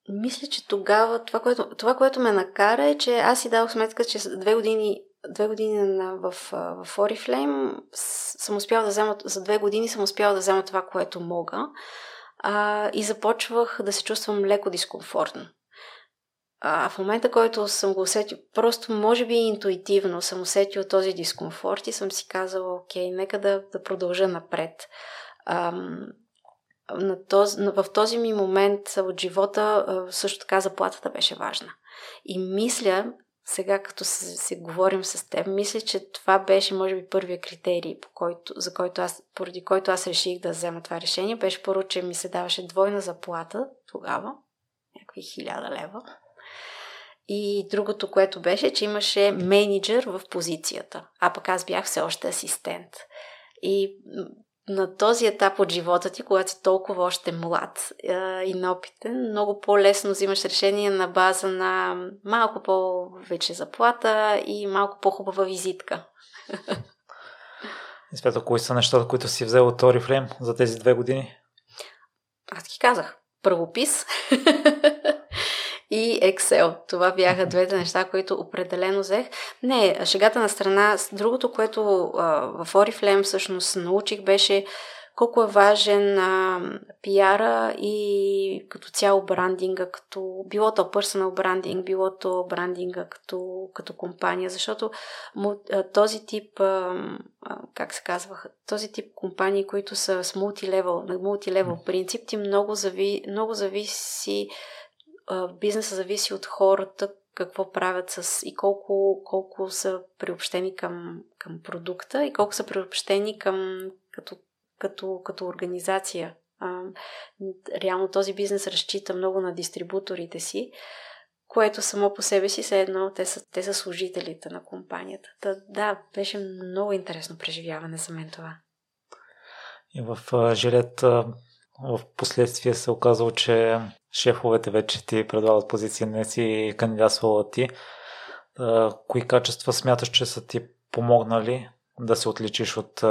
Мисля, че тогава това което, това, което ме накара е, че аз си дадох сметка, че две години две години на, в, в Oriflame съм успяла да взема, за две години съм успяла да взема това, което мога а, и започвах да се чувствам леко дискомфортно. А в момента, който съм го усетил, просто може би интуитивно съм усетил този дискомфорт и съм си казала, окей, нека да, да продължа напред. А, на този, в този ми момент от живота също така заплатата беше важна. И мисля, сега като се, се говорим с теб, мисля, че това беше, може би, първия критерий, по който, за който аз, поради който аз реших да взема това решение. Беше първо, че ми се даваше двойна заплата тогава, някакви хиляда лева. И другото, което беше, че имаше менеджер в позицията, а пък аз бях все още асистент. И на този етап от живота ти, когато си толкова още млад е, и неопитен, много по-лесно взимаш решение на база на малко по-вече заплата и малко по-хубава визитка. И Света, кои са нещата, които си взел от Oriflame за тези две години? Аз ти казах. Правопис и Excel. Това бяха двете неща, които определено взех. Не, шегата на страна. Другото, което а, в Oriflame всъщност научих беше колко е важен а, пиара и като цяло брандинга, като било то personal брандинг, било то брандинга като, като компания, защото му, а, този тип, а, а, как се казваха, този тип компании, които са с мултилевел, на мултилевел принцип, ти много, зави, много зависи бизнеса зависи от хората, какво правят с и колко, колко са приобщени към, към продукта и колко са приобщени към като, като, като организация. А, реално този бизнес разчита много на дистрибуторите си, което само по себе си са едно, те са, те са служителите на компанията. Та, да, беше много интересно преживяване за мен това. И в Жилет в последствие се оказало, че шефовете вече ти предлагат позиции, не си кандидатствала ти. Кои качества смяташ, че са ти помогнали да се отличиш от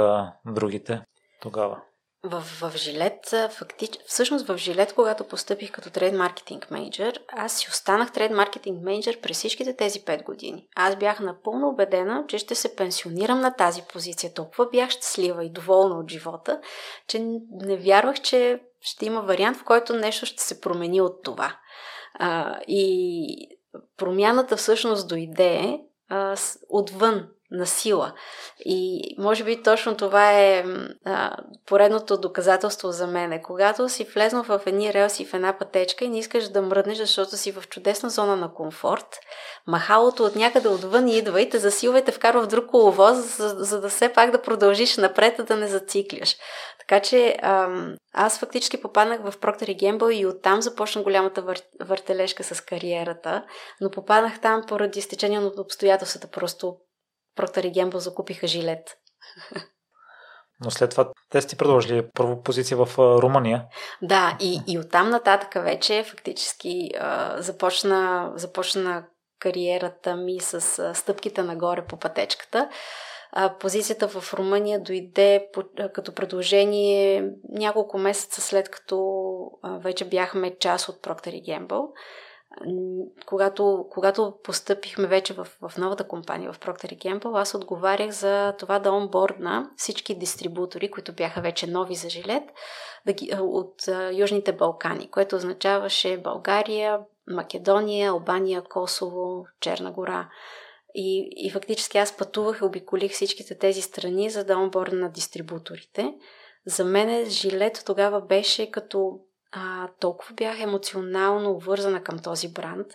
другите тогава? В, в Жилет, фактич, всъщност в Жилет, когато постъпих като трейд маркетинг менеджер, аз си останах трейд маркетинг менеджер през всичките тези 5 години. Аз бях напълно убедена, че ще се пенсионирам на тази позиция. Толкова бях щастлива и доволна от живота, че не вярвах, че ще има вариант, в който нещо ще се промени от това. А, и промяната всъщност дойде а, отвън, на сила. И може би точно това е а, поредното доказателство за мене. Когато си влезнал в едни релси в една пътечка и не искаш да мръднеш, защото си в чудесна зона на комфорт, махалото от някъде отвън идва и те засилва и те вкарва в друг коловоз, за, за да все пак да продължиш напред, да не зацикляш. Така че ам, аз фактически попаднах в Procter Gamble и оттам започна голямата вър... въртележка с кариерата, но попаднах там поради стечение на обстоятелствата. Просто Procter Gamble закупиха жилет. Но след това те сте продължили първо позиция в Румъния. Да, и, и оттам нататък вече фактически а, започна, започна кариерата ми с а, стъпките нагоре по пътечката. А, позицията в Румъния дойде по, а, като предложение няколко месеца след като а, вече бяхме част от Procter Gamble когато, когато постъпихме вече в, в новата компания, в Procter Gamble, аз отговарях за това да онбордна всички дистрибутори, които бяха вече нови за жилет, да ги, от а, Южните Балкани, което означаваше България, Македония, Албания, Косово, Черна гора. И, и фактически аз пътувах и обиколих всичките тези страни, за да онбордна на дистрибуторите. За мен жилет тогава беше като а, толкова бях емоционално вързана към този бранд,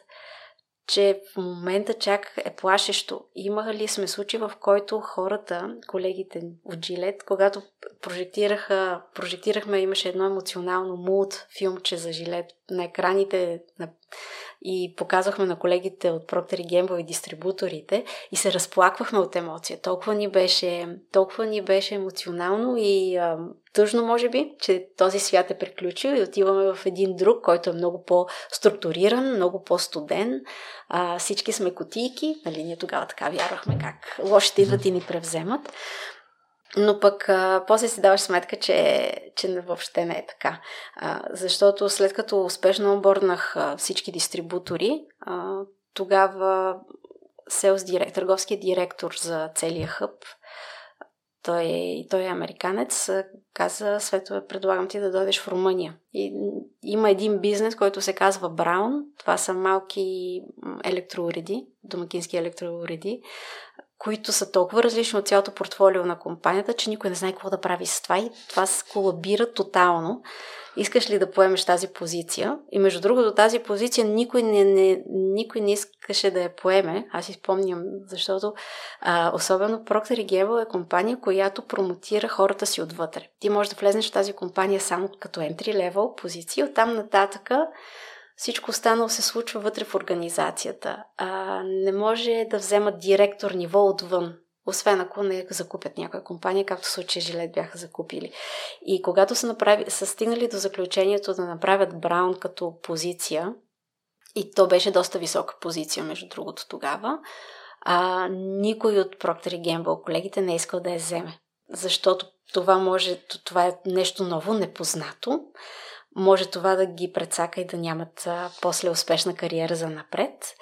че в момента чак е плашещо. Имаха ли сме случаи, в който хората, колегите от Джилет, когато прожектираха, прожектирахме, имаше едно емоционално мулт филмче за Жилет на екраните на и показвахме на колегите от Procter Gamble и дистрибуторите и се разплаквахме от емоция. Толкова ни беше, толкова ни беше емоционално и а, тъжно, може би, че този свят е приключил и отиваме в един друг, който е много по-структуриран, много по-студен. А, всички сме котийки, нали, ние тогава така вярвахме как лошите идват и ни превземат. Но пък а, после си даваш сметка, че, че въобще не е така. А, защото след като успешно оборнах а, всички дистрибутори, а, тогава селс директор, търговският директор за целия хъб, той, той е американец, каза, Свето, предлагам ти да дойдеш в Румъния. И има един бизнес, който се казва Браун. Това са малки електроуреди, домакински електроуреди които са толкова различни от цялото портфолио на компанията, че никой не знае какво да прави с това и това се колабира тотално. Искаш ли да поемеш тази позиция? И между другото, тази позиция никой не, не, никой не искаше да я поеме. Аз си спомням, защото а, особено Procter Gamble е компания, която промотира хората си отвътре. Ти можеш да влезнеш в тази компания само като entry level позиция, оттам нататъка всичко останало се случва вътре в организацията. А, не може да вземат директор ниво отвън, освен ако не закупят някоя компания, както в случая Жилет бяха закупили. И когато са, направи, са стигнали до заключението да направят Браун като позиция, и то беше доста висока позиция, между другото, тогава, а, никой от Procter Gamble, колегите, не е искал да я вземе. Защото това може, това е нещо ново, непознато може това да ги прецака и да нямат после успешна кариера за напред.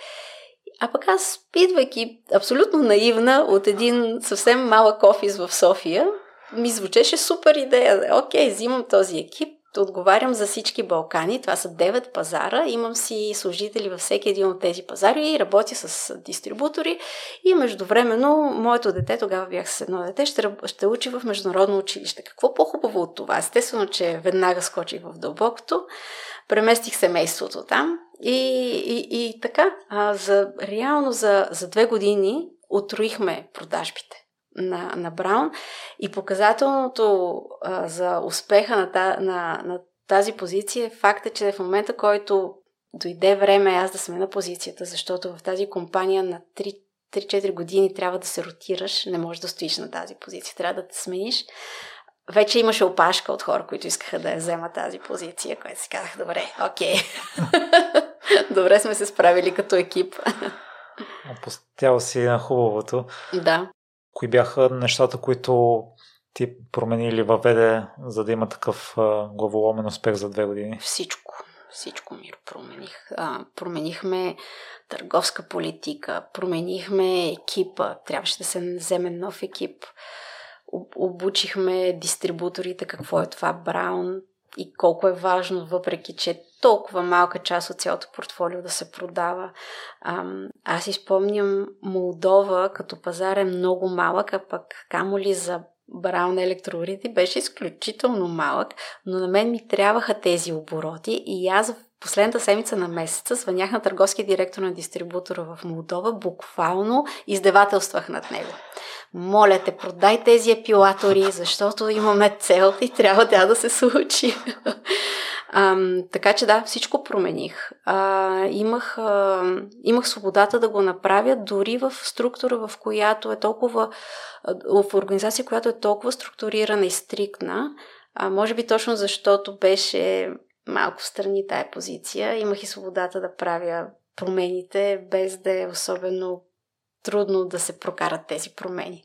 А пък аз, идвайки абсолютно наивна от един съвсем малък офис в София, ми звучеше супер идея. Окей, взимам този екип, отговарям за всички Балкани. Това са 9 пазара. Имам си служители във всеки един от тези пазари и работя с дистрибутори. И междувременно, моето дете, тогава бях с едно дете, ще, ще учи в международно училище. Какво по-хубаво от това? Естествено, че веднага скочих в дълбокото. Преместих семейството там. И, и, и така, а, за, реално за, за две години отроихме продажбите на, на Браун. И показателното а, за успеха на, та, на, на тази позиция е факта, че в момента, който дойде време аз да сме на позицията, защото в тази компания на 3 3-4 години трябва да се ротираш, не можеш да стоиш на тази позиция, трябва да те смениш. Вече имаше опашка от хора, които искаха да я вземат тази позиция, което си казах, добре, окей. добре сме се справили като екип. Опустява си на хубавото. Да. Кои бяха нещата, които ти промени или въведе, за да има такъв главоломен успех за две години? Всичко. Всичко ми промених. А, променихме търговска политика, променихме екипа, трябваше да се вземе нов екип. Обучихме дистрибуторите какво е това Браун и колко е важно, въпреки че толкова малка част от цялото портфолио да се продава. аз изпомням Молдова като пазар е много малък, а пък камо ли за Браун електроуреди беше изключително малък, но на мен ми трябваха тези обороти и аз в последната седмица на месеца звънях на търговски директор на дистрибутора в Молдова, буквално издевателствах над него. Моля те, продай тези епилатори, защото имаме цел и трябва тя да се случи. А, така че да, всичко промених. А, имах, а, имах свободата да го направя дори в структура, в която е толкова, в организация, която е толкова структурирана и стриктна. А, може би точно защото беше малко в страни тая позиция, имах и свободата да правя промените, без да е особено трудно да се прокарат тези промени.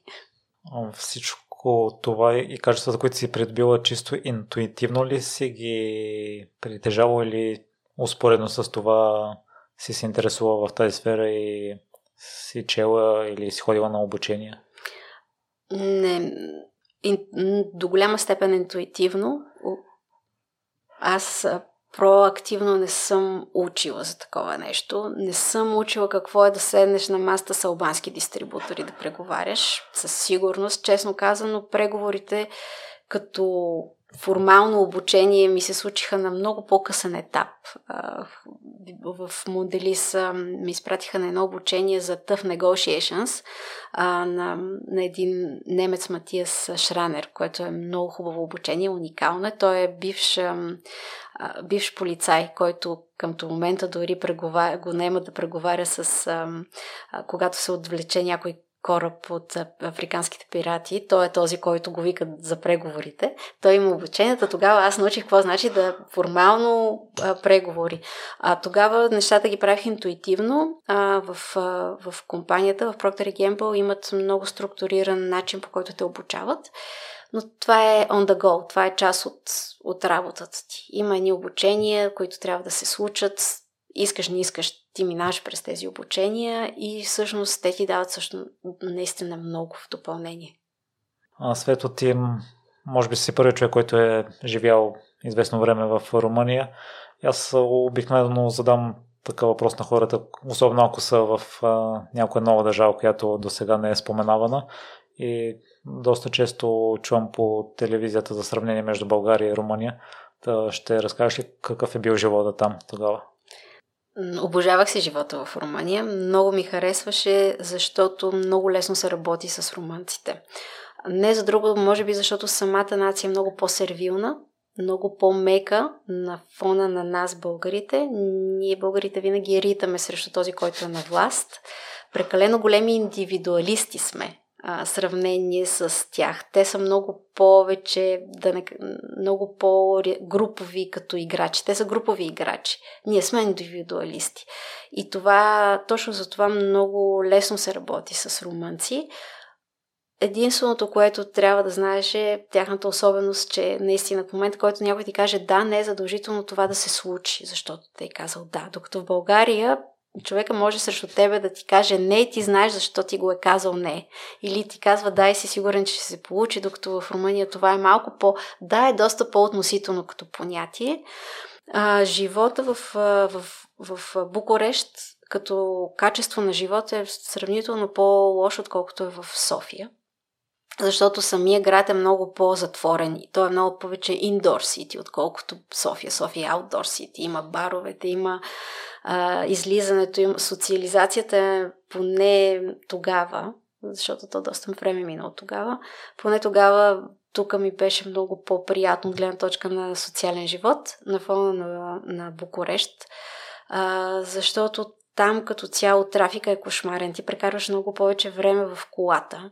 Всичко това и качествата, които си придобила, чисто интуитивно ли си ги притежава или успоредно с това си се интересувала в тази сфера и си чела или си ходила на обучение? Не, до голяма степен интуитивно. Аз проактивно не съм учила за такова нещо. Не съм учила какво е да седнеш на маста с албански дистрибутори да преговаряш. Със сигурност, честно казано, преговорите като формално обучение ми се случиха на много по-късен етап. В Моделис ми изпратиха на едно обучение за Tough Negotiations на, на един немец Матиас Шранер, което е много хубаво обучение, уникално е. Той е бивш, бивш полицай, който към момента дори го нема да преговаря с когато се отвлече някой кораб от африканските пирати. Той е този, който го викат за преговорите. Той има обучението. Тогава аз научих какво значи да формално а, преговори. А тогава нещата ги правих интуитивно. А, в, а, в компанията, в Procter Gamble имат много структуриран начин, по който те обучават. Но това е on the go, това е част от, от работата ти. Има едни обучения, които трябва да се случат искаш, не искаш, ти минаваш през тези обучения и всъщност те ти дават също наистина много в допълнение. А Свето ти, може би си първият човек, който е живял известно време в Румъния. Аз обикновено задам такъв въпрос на хората, особено ако са в а, някоя нова държава, която до сега не е споменавана. И доста често чувам по телевизията за сравнение между България и Румъния. Та ще разкажеш ли какъв е бил живота там тогава? Обожавах си живота в Румъния. Много ми харесваше, защото много лесно се работи с румънците. Не за друго, може би защото самата нация е много по-сервилна, много по-мека на фона на нас, българите. Ние, българите, винаги ритаме срещу този, който е на власт. Прекалено големи индивидуалисти сме а, сравнение с тях. Те са много повече, да не, много по-групови като играчи. Те са групови играчи. Ние сме индивидуалисти. И това, точно за това много лесно се работи с румънци. Единственото, което трябва да знаеш е тяхната особеност, че наистина в момента, който някой ти каже да, не е задължително това да се случи, защото те е казал да. Докато в България човека може срещу тебе да ти каже не и ти знаеш защо ти го е казал не. Или ти казва да и си сигурен, че ще се получи, докато в Румъния това е малко по... Да, е доста по-относително като понятие. А, живота в, в, в, Букурещ като качество на живота е сравнително по-лошо, отколкото е в София защото самия град е много по-затворен и той е много повече indoor city, отколкото София. София е outdoor city. Има баровете, има а, излизането, има социализацията е поне тогава, защото то доста време мина от тогава, поне тогава тук ми беше много по-приятно гледна точка на социален живот на фона на, на Букурещ, а, защото там като цяло трафика е кошмарен. Ти прекарваш много повече време в колата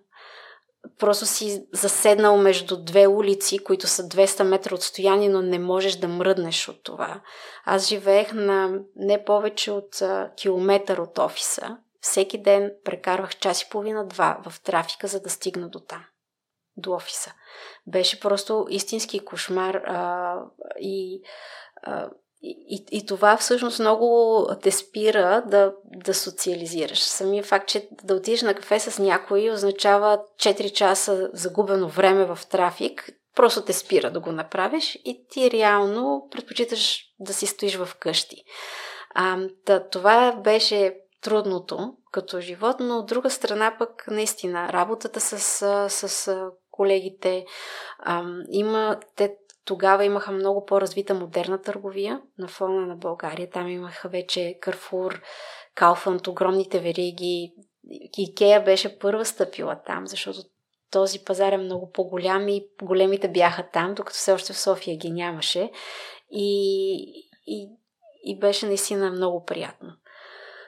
просто си заседнал между две улици, които са 200 метра отстояние, но не можеш да мръднеш от това. Аз живеех на не повече от а, километър от офиса. Всеки ден прекарвах час и половина-два в трафика, за да стигна до там, до офиса. Беше просто истински кошмар а, и а, и, и това всъщност много те спира да, да социализираш. Самия факт, че да отидеш на кафе с някой означава 4 часа загубено време в трафик, просто те спира да го направиш и ти реално предпочиташ да си стоиш в къщи. А, да, това беше трудното като живот, но от друга страна пък наистина работата с, с колегите а, има, те тогава имаха много по-развита модерна търговия на фона на България. Там имаха вече Карфур, Калфант, огромните вериги. Икея беше първа стъпила там, защото този пазар е много по-голям и големите бяха там, докато все още в София ги нямаше. И, и, и беше наистина много приятно.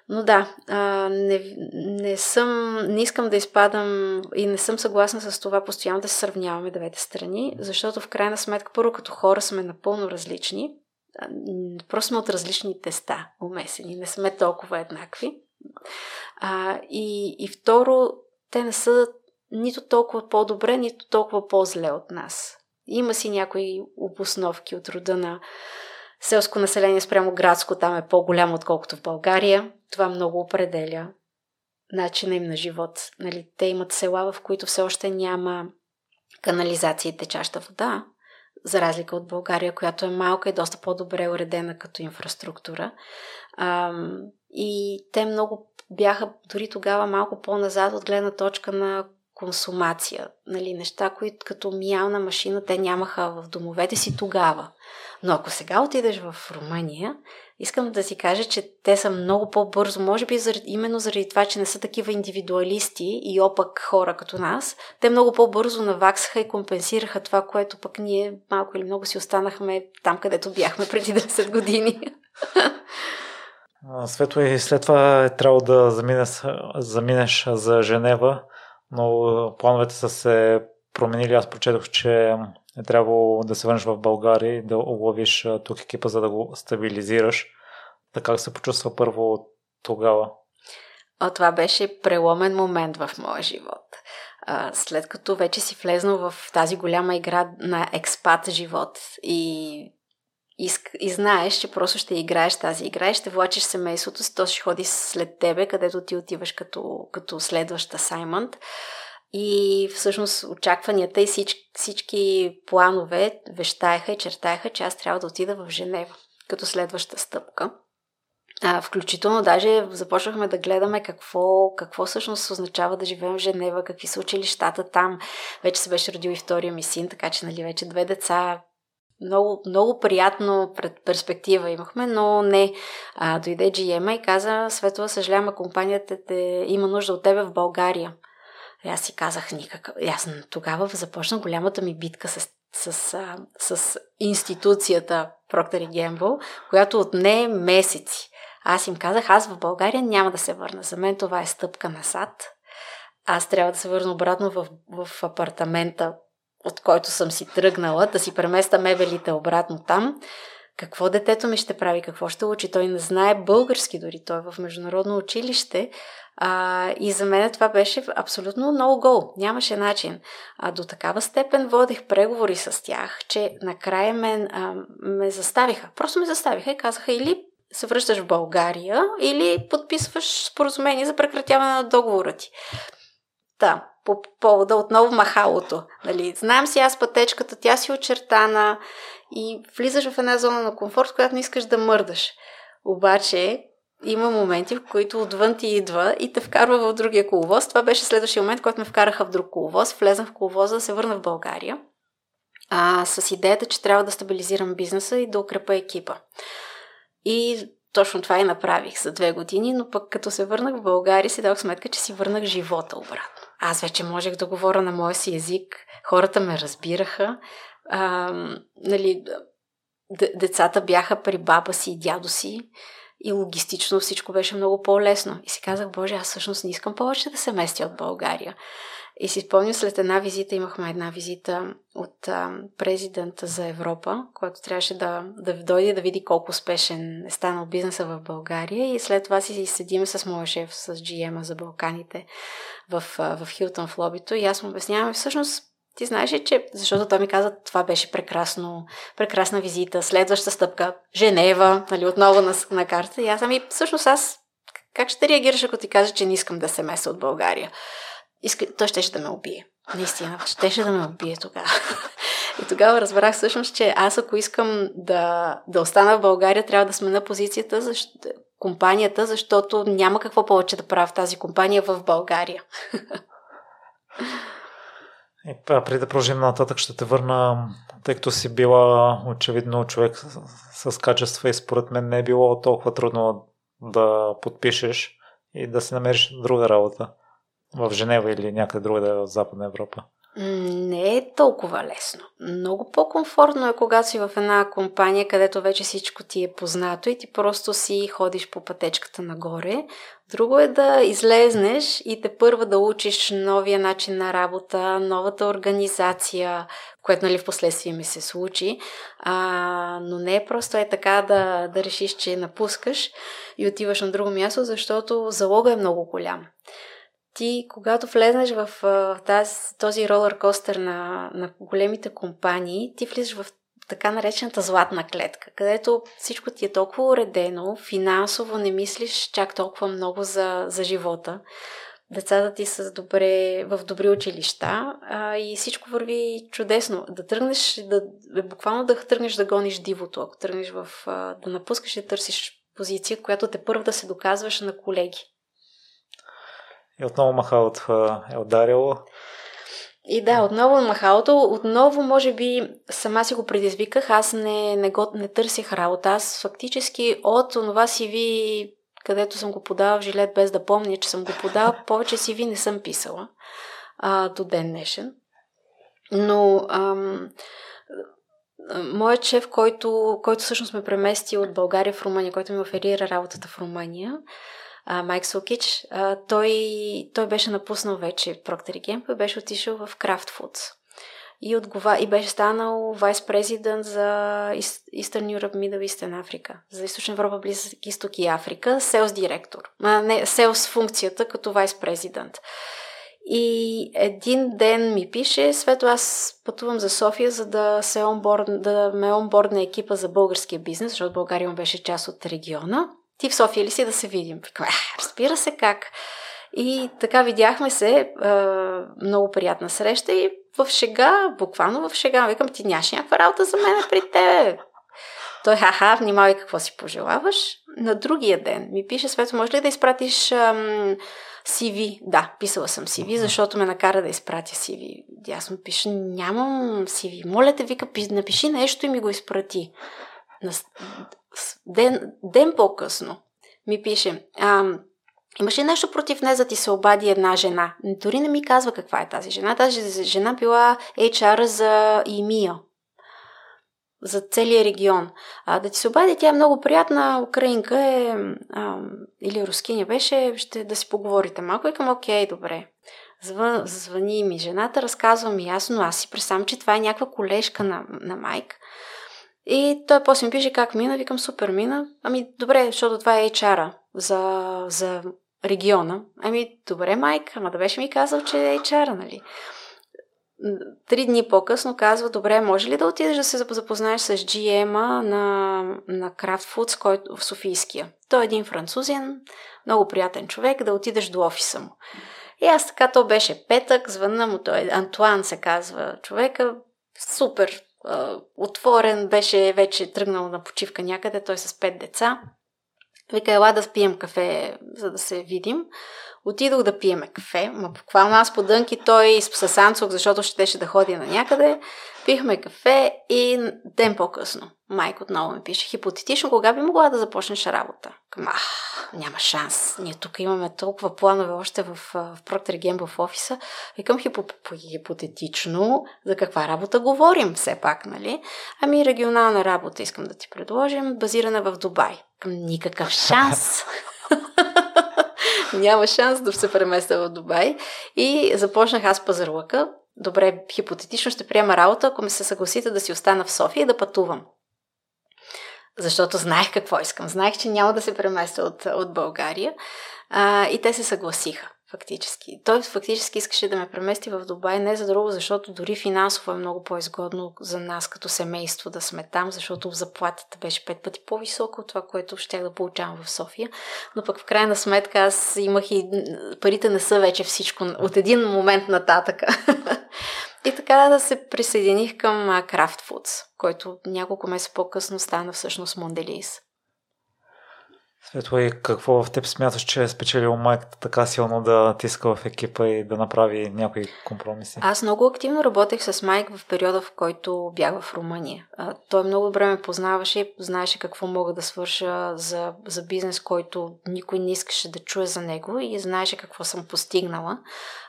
Но да, а, не, не съм, не искам да изпадам и не съм съгласна с това постоянно да се сравняваме двете страни, защото в крайна сметка, първо като хора сме напълно различни, просто сме от различни теста умесени, не сме толкова еднакви. А, и, и второ, те не са нито толкова по-добре, нито толкова по-зле от нас. Има си някои обосновки от рода на селско население спрямо градско там е по-голямо, отколкото в България. Това много определя начина им на живот. Нали, те имат села, в които все още няма канализация и течаща вода, за разлика от България, която е малка и доста по-добре уредена като инфраструктура. А, и те много бяха дори тогава малко по-назад от гледна точка на консумация. Нали, неща, които като миялна машина те нямаха в домовете си тогава. Но ако сега отидеш в Румъния, искам да си кажа, че те са много по-бързо, може би именно заради това, че не са такива индивидуалисти и опък хора като нас, те много по-бързо наваксаха и компенсираха това, което пък ние малко или много си останахме там, където бяхме преди 10 години. Светло и след това е трябвало да заминеш, заминеш за Женева, но плановете са се променили. Аз прочетох, че е трябвало да се върнеш в България и да уловиш тук екипа, за да го стабилизираш. Така се почувства първо тогава? О, това беше преломен момент в моя живот. След като вече си влезнал в тази голяма игра на експат живот и, и, и знаеш, че просто ще играеш тази игра и ще влачиш семейството си, то ще ходи след тебе, където ти отиваш като, като следващ асаймент. И всъщност очакванията и всички, всички планове вещаеха и чертаеха, че аз трябва да отида в Женева като следваща стъпка. А, включително даже започнахме да гледаме какво, какво всъщност означава да живеем в Женева, какви са училищата там. Вече се беше родил и втория ми син, така че нали, вече две деца. Много, много приятно пред перспектива имахме, но не. А, дойде GM и каза, Светова, съжалявам, компанията те има нужда от тебе в България. И аз си казах никак. Аз тогава започна голямата ми битка с, с, с, с институцията Procter Gamble, която отне месеци. Аз им казах, аз в България няма да се върна. За мен това е стъпка на сад. Аз трябва да се върна обратно в, в апартамента, от който съм си тръгнала, да си преместа мебелите обратно там. Какво детето ми ще прави, какво ще учи? Той не знае български дори, той е в международно училище. А, и за мен това беше абсолютно много гол. Нямаше начин. А до такава степен водих преговори с тях, че накрая мен, а, ме заставиха. Просто ме заставиха и казаха или се връщаш в България или подписваш споразумение за прекратяване на договора ти. Да, по повода отново махалото. Нали? Знаем си аз пътечката, тя си очертана и влизаш в една зона на комфорт, която не искаш да мърдаш. Обаче има моменти, в които отвън ти идва и те вкарва в другия коловоз. Това беше следващия момент, който ме вкараха в друг коловоз. Влезам в коловоза да се върна в България а, с идеята, че трябва да стабилизирам бизнеса и да укрепа екипа. И точно това и направих за две години, но пък като се върнах в България си дадох сметка, че си върнах живота обратно. Аз вече можех да говоря на моя си език, хората ме разбираха. А, нали, децата бяха при баба си и дядо си и логистично всичко беше много по-лесно. И си казах, Боже, аз всъщност не искам повече да се местя от България. И си спомням, след една визита имахме една визита от а, президента за Европа, който трябваше да, да дойде да види колко успешен е станал бизнеса в България. И след това си седим с моя шеф, с GM за Балканите в, в Хилтън в лобито. И аз му обяснявам, всъщност ти знаеш че... Защото той ми каза, това беше прекрасно, прекрасна визита, следваща стъпка, Женева, нали, отново на, на карта. И аз ами, всъщност аз как ще реагираш, ако ти кажа, че не искам да се меса от България? Иска... Той щеше да ме убие. Наистина, щеше да ме убие тогава. И тогава разбрах всъщност, че аз ако искам да, да остана в България, трябва да сме на позицията, защ... компанията, защото няма какво повече да правя в тази компания в България. И преди да продължим нататък, ще те върна, тъй като си била очевидно човек с, с качества и според мен не е било толкова трудно да подпишеш и да си намериш друга работа в Женева или някъде другаде в Западна Европа? Не е толкова лесно. Много по-комфортно е, когато си в една компания, където вече всичко ти е познато и ти просто си ходиш по пътечката нагоре. Друго е да излезнеш и те първа да учиш новия начин на работа, новата организация, което нали в последствие ми се случи. А, но не е просто е така да, да решиш, че напускаш и отиваш на друго място, защото залога е много голям ти, когато влезнеш в тази, този ролер костър на, на големите компании, ти влизаш в така наречената златна клетка, където всичко ти е толкова уредено, финансово не мислиш чак толкова много за, за живота. Децата ти са добре, в добри училища а, и всичко върви чудесно. Да тръгнеш, да, буквално да тръгнеш да гониш дивото, ако тръгнеш в, а, да напускаш и търсиш позиция, която те първо да се доказваш на колеги. И отново махалото е ударило. И да, отново махалото, отново може би сама си го предизвиках, аз не, не, го, не търсих работа, аз фактически от това си ви, където съм го подала в жилет без да помня, че съм го подала, повече си ви не съм писала а, до ден днешен. Но ам, моят шеф, който, който всъщност ме премести от България в Румъния, който ми оферира работата в Румъния, а, Майк Сокич, а, той, той беше напуснал вече Procter Gamble и беше отишъл в Kraft Foods. И, отгова... и беше станал вайс-президент за Eastern Europe, Middle Eastern Africa, за Източна Европа, Близък изток и Африка, селс директор. А, не, селс функцията като вайс-президент. И един ден ми пише, Свето, аз пътувам за София, за да, се онборд, да ме онбордна екипа за българския бизнес, защото България беше част от региона ти в София ли си да се видим? Викам, разбира се как. И така видяхме се, е, много приятна среща и в шега, буквално в шега, викам, ти нямаш някаква работа за мен при тебе. Той, ха-ха, внимавай какво си пожелаваш. На другия ден ми пише, Свето, може ли да изпратиш ам, CV? Да, писала съм CV, защото ме накара да изпратя CV. Аз му пиша, нямам CV. Моля те, вика, напиши нещо и ми го изпрати. Ден, ден по-късно ми пише, Имаш ли нещо против нея, за ти се обади една жена? Дори не ми казва каква е тази жена. Тази жена била HR за ИМИА, за целия регион. А да ти се обади, тя е много приятна, украинка е, а, или рускиня беше, ще да си поговорите малко. И към, окей, добре. Звън, звъни ми жената, разказва ми ясно, аз си представям, че това е някаква колежка на, на Майк. И той после ми пише как мина, викам супер мина. Ами добре, защото това е HR-а за, за региона. Ами добре, Майк, ама да беше ми казал, че е HR-а, нали? Три дни по-късно казва, добре, може ли да отидеш да се запознаеш с GM-а на, на Kraft Foods, който в Софийския? Той е един французин, много приятен човек, да отидеш до офиса му. И аз така, то беше петък, звънна му, той Антуан се казва човека, супер отворен, беше вече тръгнал на почивка някъде, той с пет деца. Вика, ела да спием кафе, за да се видим. Отидох да пиеме кафе, ма буквално аз по дънки, той с Анцук, защото щеше да ходи на някъде. Пихме кафе и ден по-късно майка отново ми пише, хипотетично, кога би могла да започнеш работа? Към, няма шанс. Ние тук имаме толкова планове още в, в Procter Gamble в офиса. Викам хипо, хипотетично, за каква работа говорим все пак, нали? Ами регионална работа искам да ти предложим, базирана в Дубай. Към никакъв шанс. Няма шанс да се преместя в Дубай. И започнах аз пазарлъка. Добре, хипотетично ще приема работа, ако ме се съгласите да си остана в София и да пътувам. Защото знаех какво искам. Знаех, че няма да се преместя от, от България. А, и те се съгласиха фактически. Той фактически искаше да ме премести в Дубай, не за друго, защото дори финансово е много по-изгодно за нас като семейство да сме там, защото заплатата беше пет пъти по-висока от това, което щях да получавам в София. Но пък в крайна сметка аз имах и парите не са вече всичко от един момент нататъка. и така да се присъединих към Kraft Foods, който няколко месеца по-късно стана всъщност Монделис. Светло, и какво в теб смяташ, че е спечелил майката така силно да тиска в екипа и да направи някои компромиси? Аз много активно работех с Майк в периода, в който бях в Румъния. Той много добре ме познаваше, знаеше какво мога да свърша за, за бизнес, който никой не искаше да чуе за него и знаеше какво съм постигнала.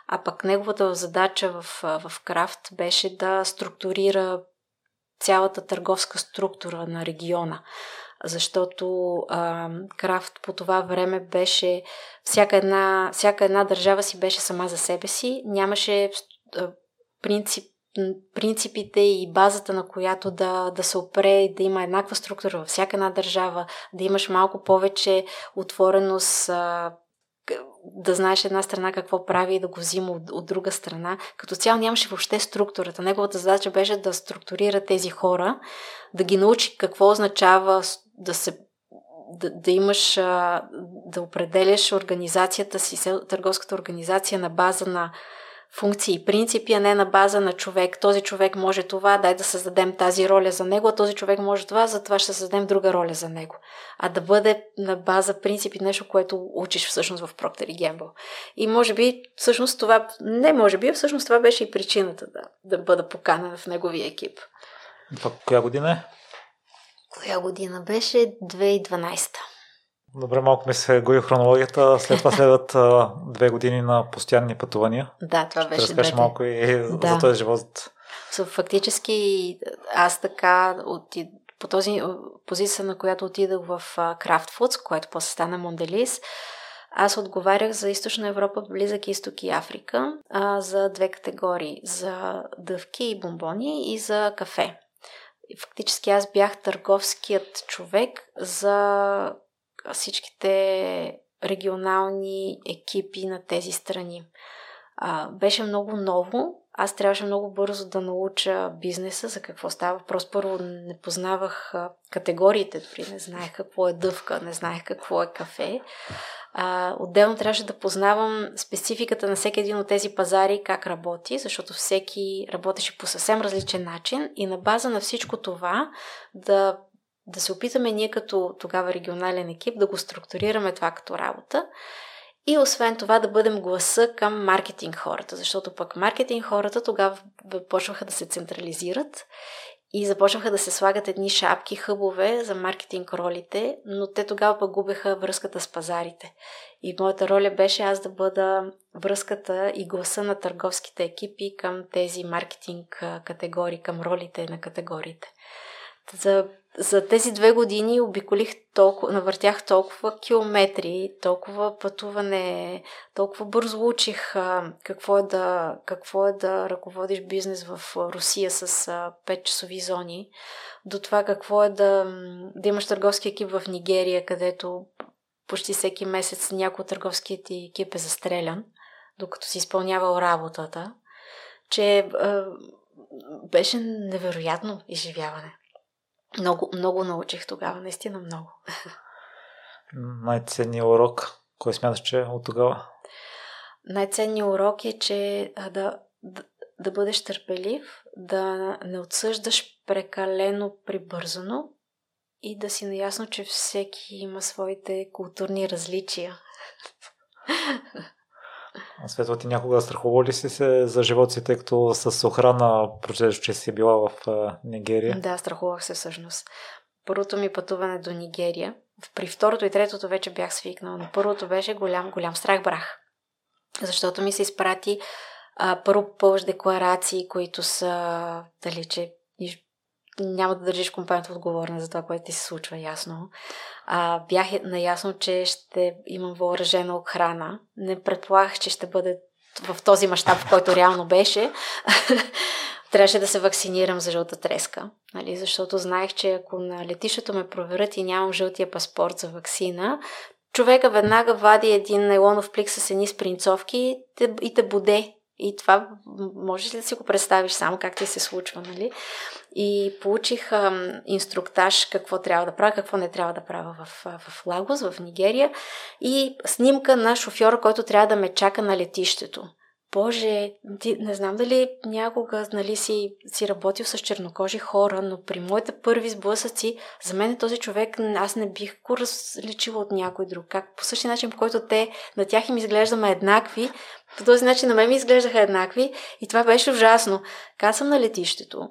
А пък неговата задача в, в Крафт беше да структурира цялата търговска структура на региона защото а, Крафт по това време беше всяка една, всяка една държава си беше сама за себе си, нямаше а, принцип, принципите и базата, на която да, да се опре да има еднаква структура във всяка една държава, да имаш малко повече отвореност, а, да знаеш една страна какво прави и да го взима от, от друга страна. Като цяло нямаше въобще структурата. Неговата задача беше да структурира тези хора, да ги научи какво означава да се да, да имаш, да определяш организацията си, търговската организация на база на функции и принципи, а не на база на човек. Този човек може това, дай да създадем тази роля за него, а този човек може това, затова ще създадем друга роля за него. А да бъде на база принципи нещо, което учиш всъщност в Procter Gamble. И може би всъщност това, не може би, всъщност това беше и причината да, да бъда поканена в неговия екип. Това коя година е? Коя година беше? 2012. Добре, малко ми се гои хронологията. След това следват две години на постоянни пътувания. Да, това Ще беше. разкажеш малко и да. за този живот. Фактически аз така от, по този позиция, на която отидах в Kraft Foods, което после стана Монделис, аз отговарях за Източна Европа, Близък изток и Африка, а, за две категории. За дъвки и бомбони и за кафе. Фактически аз бях търговският човек за всичките регионални екипи на тези страни. А, беше много ново. Аз трябваше много бързо да науча бизнеса, за какво става въпрос. Първо не познавах категориите, дори не знаех какво е дъвка, не знаех какво е кафе. А, отделно трябваше да познавам спецификата на всеки един от тези пазари, как работи, защото всеки работеше по съвсем различен начин и на база на всичко това да да се опитаме ние като тогава регионален екип да го структурираме това като работа. И освен това да бъдем гласа към маркетинг хората, защото пък маркетинг хората тогава почваха да се централизират и започнаха да се слагат едни шапки, хъбове за маркетинг ролите, но те тогава пък губеха връзката с пазарите. И моята роля беше аз да бъда връзката и гласа на търговските екипи към тези маркетинг категории, към ролите на категориите. За, за тези две години обиколих толкова, навъртях толкова километри, толкова пътуване, толкова бързо учих какво, е да, какво е да ръководиш бизнес в Русия с 5-часови зони, до това какво е да, да имаш търговски екип в Нигерия, където почти всеки месец някой от търговският ти екип е застрелян, докато си изпълнявал работата, че беше невероятно изживяване. Много, много научих тогава, наистина много. Най-ценният урок, кой смяташ, че е от тогава? Най-ценният урок е, че да, да, да бъдеш търпелив, да не отсъждаш прекалено прибързано и да си наясно, че всеки има своите културни различия. Светла ти някога страхува ли си се за живота си, тъй като с охрана прочетеш, че си била в Нигерия? Да, страхувах се всъщност. Първото ми пътуване до Нигерия, при второто и третото вече бях свикнала, но първото беше голям, голям страх брах. Защото ми се изпрати а, първо пълж декларации, които са, дали, че няма да държиш компанията отговорна за това, което ти се случва, ясно. А, бях наясно, че ще имам въоръжена охрана. Не предполагах, че ще бъде в този мащаб, в който реално беше. Трябваше да се вакцинирам за жълта треска, нали? защото знаех, че ако на летището ме проверят и нямам жълтия паспорт за вакцина, човека веднага вади един нейлонов плик с едни спринцовки и те буде и това можеш ли да си го представиш само как ти се случва, нали? И получих ам, инструктаж какво трябва да правя, какво не трябва да правя в, в Лагос, в Нигерия и снимка на шофьора, който трябва да ме чака на летището. Боже, ти, не знам дали някога нали, си, си работил с чернокожи хора, но при моите първи сблъсъци, за мен този човек, аз не бих го различила от някой друг. Как по същия начин, по който те, на тях им изглеждаме еднакви, по този начин на мен ми изглеждаха еднакви и това беше ужасно. Казвам на летището,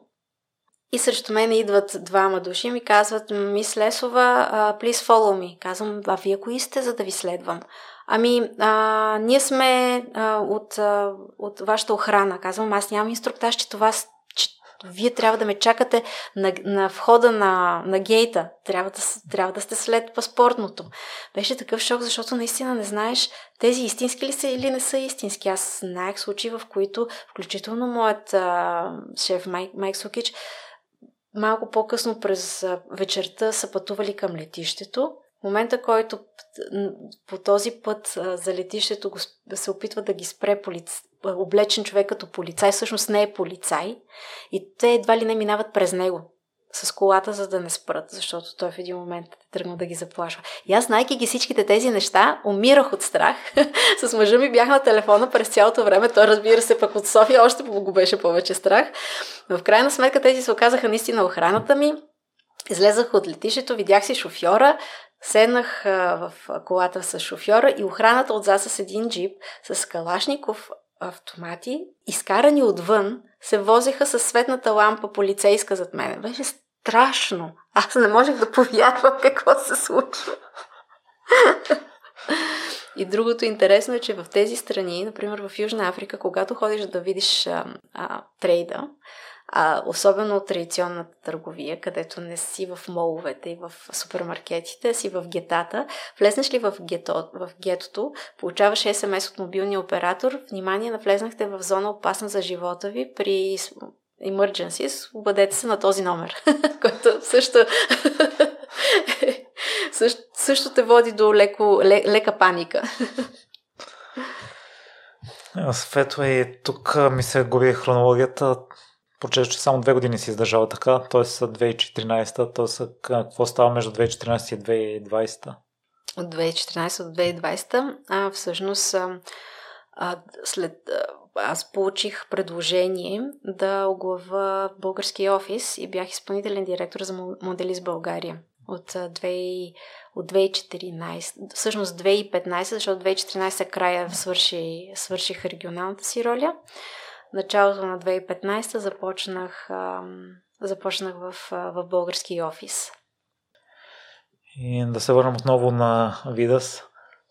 и срещу мен идват двама души и ми казват, мис Лесова, please follow me. Казвам, а вие кои сте, за да ви следвам? Ами, а, ние сме а, от, а, от вашата охрана. Казвам, аз нямам инструктаж, че това вие трябва да ме чакате на, на входа на, на гейта. Трябва да, трябва да сте след паспортното. Беше такъв шок, защото наистина не знаеш тези истински ли са или не са истински. Аз знаех случаи, в които, включително моят а, шеф Майк, Майк Сукич, малко по-късно през вечерта са пътували към летището. В момента, който по този път за летището се опитва да ги спре полиц... облечен човек като полицай, всъщност не е полицай и те едва ли не минават през него с колата, за да не спрат, защото той в един момент е тръгнал да ги заплашва. И аз, знайки ги всичките тези неща, умирах от страх. с мъжа ми бях на телефона през цялото време. Той, разбира се, пък от София още го беше повече страх. Но в крайна сметка тези се оказаха наистина охраната ми. Излезах от летището, видях си шофьора, седнах в колата с шофьора и охраната отзад с един джип с калашников автомати, изкарани отвън, се возиха със светната лампа полицейска зад мене. Беше страшно. Аз не можех да повярвам какво се случва. И другото интересно е, че в тези страни, например в Южна Африка, когато ходиш да видиш а, а, трейда, а, особено от традиционната търговия, където не си в моловете и в супермаркетите, си в гетата. Влезнеш ли в, гето, в гетото, получаваш СМС от мобилния оператор, внимание, навлезнахте в зона опасна за живота ви при emergencies, обадете се на този номер, който също, също, също те води до леко, лека паника. Светло и тук ми се губи хронологията. Прочеш, че само две години си издържала така, т.е. 2014, т.е. какво става между 2014 и 2020? От 2014 до 2020, а всъщност а, след аз получих предложение да оглава български офис и бях изпълнителен директор за модели с България от, 2, от 2014, всъщност 2015, защото 2014 края свърши, свърших регионалната си роля. Началото на 2015 започнах, започнах в, в български офис. И да се върнем отново на Видас.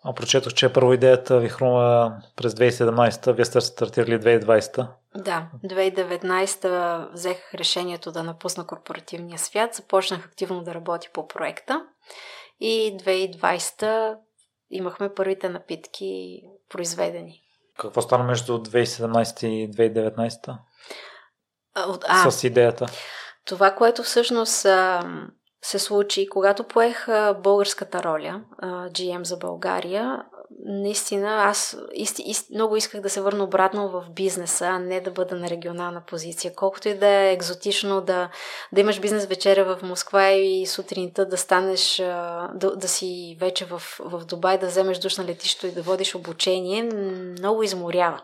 А прочетох, че първо идеята ви хрума през 2017, вие сте стартирали 2020. Да, 2019 взех решението да напусна корпоративния свят, започнах активно да работя по проекта и 2020 имахме първите напитки произведени. Какво стана между 2017 и 2019? А, С идеята. Това, което всъщност се случи, когато поех българската роля, GM за България, наистина аз ист, ист, много исках да се върна обратно в бизнеса, а не да бъда на регионална позиция. Колкото и да е екзотично да, да имаш бизнес вечеря в Москва и сутринта да станеш, да, да си вече в, в Дубай, да вземеш душ на летището и да водиш обучение, много изморява.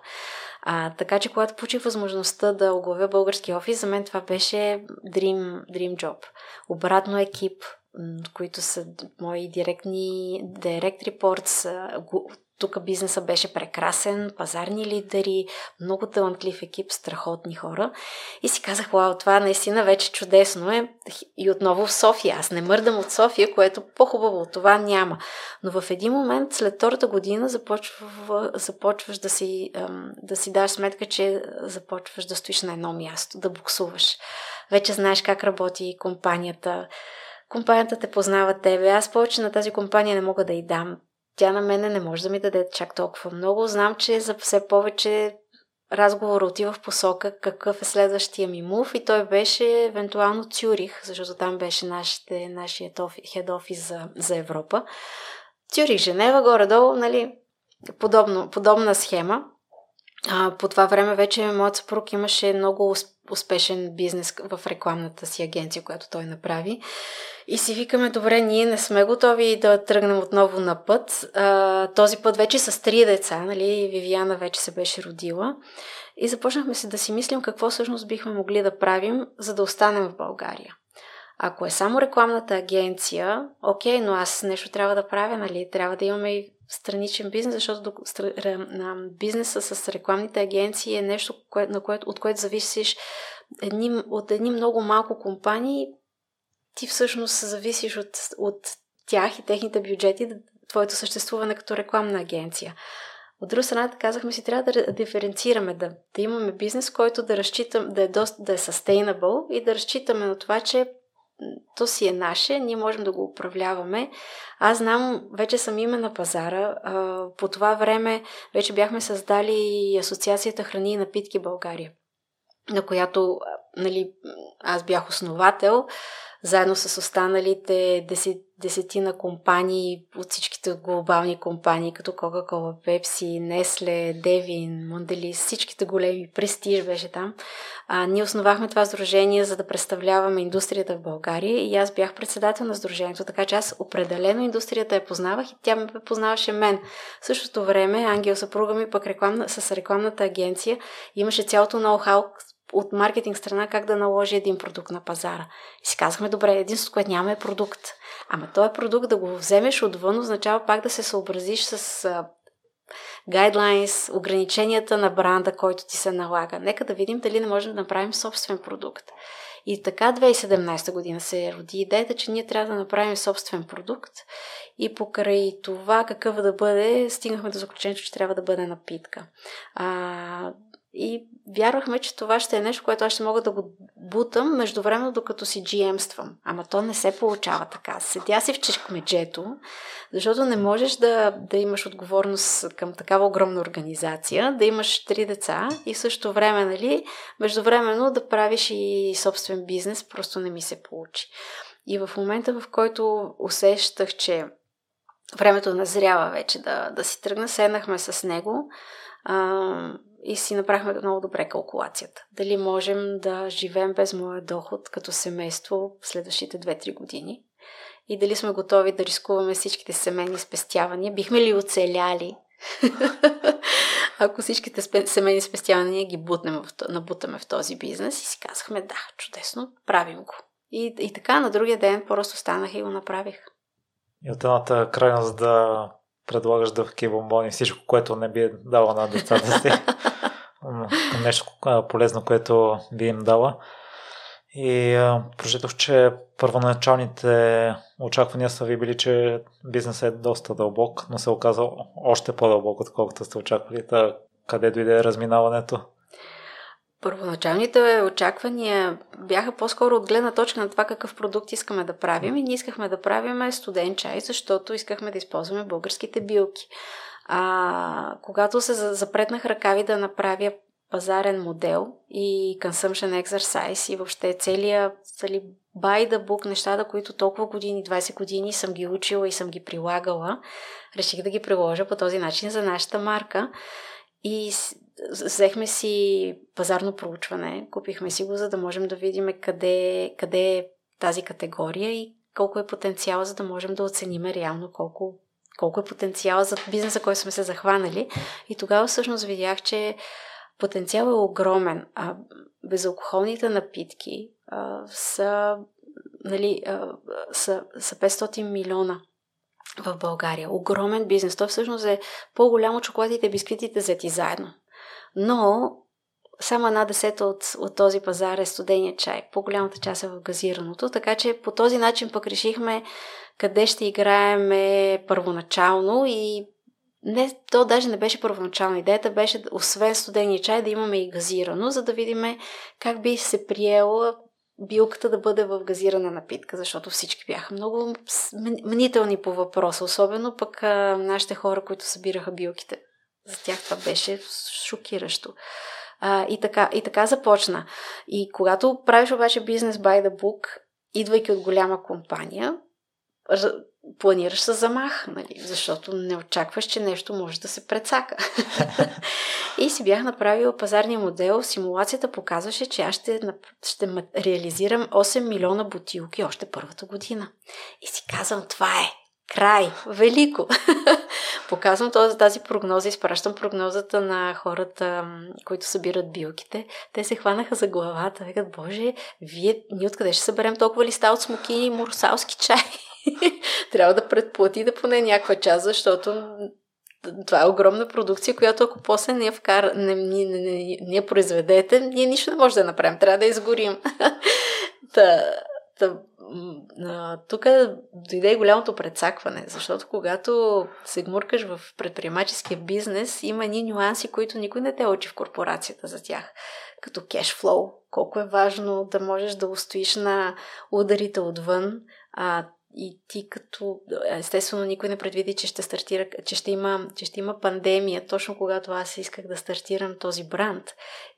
А, така че, когато получих възможността да оглавя български офис, за мен това беше dream, dream job. Обратно екип, които са мои директни директ репортс, тук бизнеса беше прекрасен, пазарни лидери, много талантлив екип, страхотни хора. И си казах, вау, това наистина вече чудесно е. И отново в София. Аз не мърдам от София, което по-хубаво от това няма. Но в един момент, след втората година, започва, започваш да си, да си даш сметка, че започваш да стоиш на едно място, да буксуваш. Вече знаеш как работи компанията. Компанията те познава тебе. Аз повече на тази компания не мога да й дам тя на мене не може да ми даде чак толкова много. Знам, че за все повече разговор отива в посока какъв е следващия ми мув и той беше евентуално Цюрих, защото там беше нашите, нашият хед офис за, за Европа. Цюрих, Женева, горе-долу, нали, подобно, подобна схема. А, по това време вече моят съпруг имаше много успешен бизнес в рекламната си агенция, която той направи. И си викаме, добре, ние не сме готови да тръгнем отново на път. А, този път вече с три деца, нали, Вивиана вече се беше родила. И започнахме си да си мислим какво всъщност бихме могли да правим, за да останем в България. Ако е само рекламната агенция, окей, но аз нещо трябва да правя, нали? Трябва да имаме и страничен бизнес, защото бизнеса с рекламните агенции е нещо, на което, от което зависиш едни, от едни много малко компании, ти всъщност зависиш от, от тях и техните бюджети, твоето съществуване като рекламна агенция. От друга страна, казахме си, трябва да диференцираме, да, да имаме бизнес, който да разчитам, да е, доста, да е sustainable и да разчитаме на това, че то си е наше, ние можем да го управляваме. Аз знам, вече съм име на пазара. По това време вече бяхме създали Асоциацията Храни и напитки България, на която нали, аз бях основател заедно с останалите десетина компании от всичките глобални компании, като Coca-Cola, Pepsi, Nestle, Devin, Mondelez, всичките големи, Престиж беше там. А, ние основахме това сдружение, за да представляваме индустрията в България и аз бях председател на сдружението, така че аз определено индустрията я познавах и тя ме познаваше мен. В същото време Ангел съпруга ми пък рекламна, с рекламната агенция имаше цялото ноу-хау от маркетинг страна как да наложи един продукт на пазара. И си казахме, добре, единството, което няма е продукт. Ама този продукт да го вземеш отвън означава пак да се съобразиш с гайдлайнс, ограниченията на бранда, който ти се налага. Нека да видим дали не можем да направим собствен продукт. И така 2017 година се роди идеята, че ние трябва да направим собствен продукт и покрай това какъв да бъде, стигнахме до заключението, че трябва да бъде напитка. А, и вярвахме, че това ще е нещо, което аз ще мога да го бутам междувременно, докато си GM-ствам. Ама то не се получава така. Седя си в чешкмеджето, защото не можеш да, да имаш отговорност към такава огромна организация, да имаш три деца и в същото време, нали, междувременно да правиш и собствен бизнес, просто не ми се получи. И в момента, в който усещах, че времето назрява вече да, да си тръгна, седнахме с него а, и си направихме много добре калкулацията. Дали можем да живеем без моя доход като семейство в следващите 2-3 години и дали сме готови да рискуваме всичките семейни спестявания. Бихме ли оцеляли Ако всичките семейни спестявания ги бутнем в, набутаме в този бизнес и си казахме, да, чудесно, правим го. И, и така на другия ден просто станах и го направих. И от едната крайност да предлагаш дъвки бомбони, всичко, което не би дала на децата си, нещо полезно, което би им дала. И прочетох, че първоначалните очаквания са ви били, че бизнесът е доста дълбок, но се оказа още по-дълбок, отколкото сте очаквали. Та, къде дойде разминаването? Първоначалните очаквания бяха по-скоро от гледна точка на това какъв продукт искаме да правим и ние искахме да правим студен чай, защото искахме да използваме българските билки. А, когато се запретнах ръкави да направя пазарен модел и consumption exercise и въобще целият цели by the book, нещата, които толкова години, 20 години съм ги учила и съм ги прилагала, реших да ги приложа по този начин за нашата марка. И взехме си пазарно проучване, купихме си го, за да можем да видим къде, къде е тази категория и колко е потенциал, за да можем да оцениме реално колко, колко е потенциал за бизнеса, който сме се захванали. И тогава всъщност видях, че потенциал е огромен. А безалкохолните напитки а, са, нали, а, са, са 500 милиона в България. Огромен бизнес. Той всъщност е по-голямо чоколадите и бисквитите взети заедно. Но само една десета от, от този пазар е студения чай. По-голямата част е в газираното. Така че по този начин пък решихме къде ще играеме първоначално и не, то даже не беше първоначална идеята, беше освен студения чай да имаме и газирано, за да видим как би се приела билката да бъде в газирана напитка, защото всички бяха много мнителни по въпроса, особено пък нашите хора, които събираха билките. За тях това беше шокиращо. А, и, така, и така започна. И когато правиш обаче бизнес by the book, идвайки от голяма компания, планираш с замах, нали? защото не очакваш, че нещо може да се прецака. и си бях направила пазарния модел. Симулацията показваше, че аз ще, ще реализирам 8 милиона бутилки още първата година. И си казвам, това е край, велико. Показвам този, тази прогноза, изпращам прогнозата на хората, които събират билките. Те се хванаха за главата. Викат, боже, вие, ние откъде ще съберем толкова листа от смокини и мурсалски чай? Трябва да предплатите поне някаква част, защото това е огромна продукция, която ако после не я, вкара, не, не, не, не, не я произведете, ние нищо не можем да направим. Трябва да изгорим. та, тук дойде и голямото прецакване, защото когато се гмуркаш в предприемаческия бизнес, има едни нюанси, които никой не те учи в корпорацията за тях. Като кешфлоу, колко е важно да можеш да устоиш на ударите отвън, а, и ти като... Естествено, никой не предвиди, че ще стартира, че ще има, че ще има пандемия, точно когато аз исках да стартирам този бранд.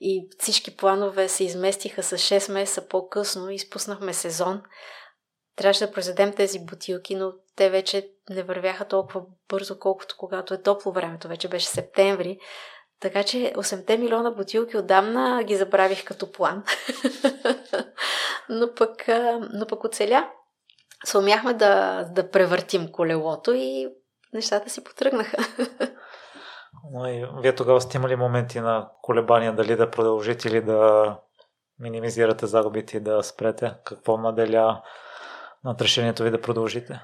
И всички планове се изместиха с 6 месеца по-късно и спуснахме сезон. Трябваше да произведем тези бутилки, но те вече не вървяха толкова бързо, колкото когато е топло времето. Вече беше септември. Така че 8 милиона бутилки отдавна ги забравих като план. но, пък, но пък оцеля се да, да превъртим колелото и нещата си потръгнаха. Но и вие тогава сте имали моменти на колебания дали да продължите или да минимизирате загубите и да спрете? Какво наделя над решението ви да продължите?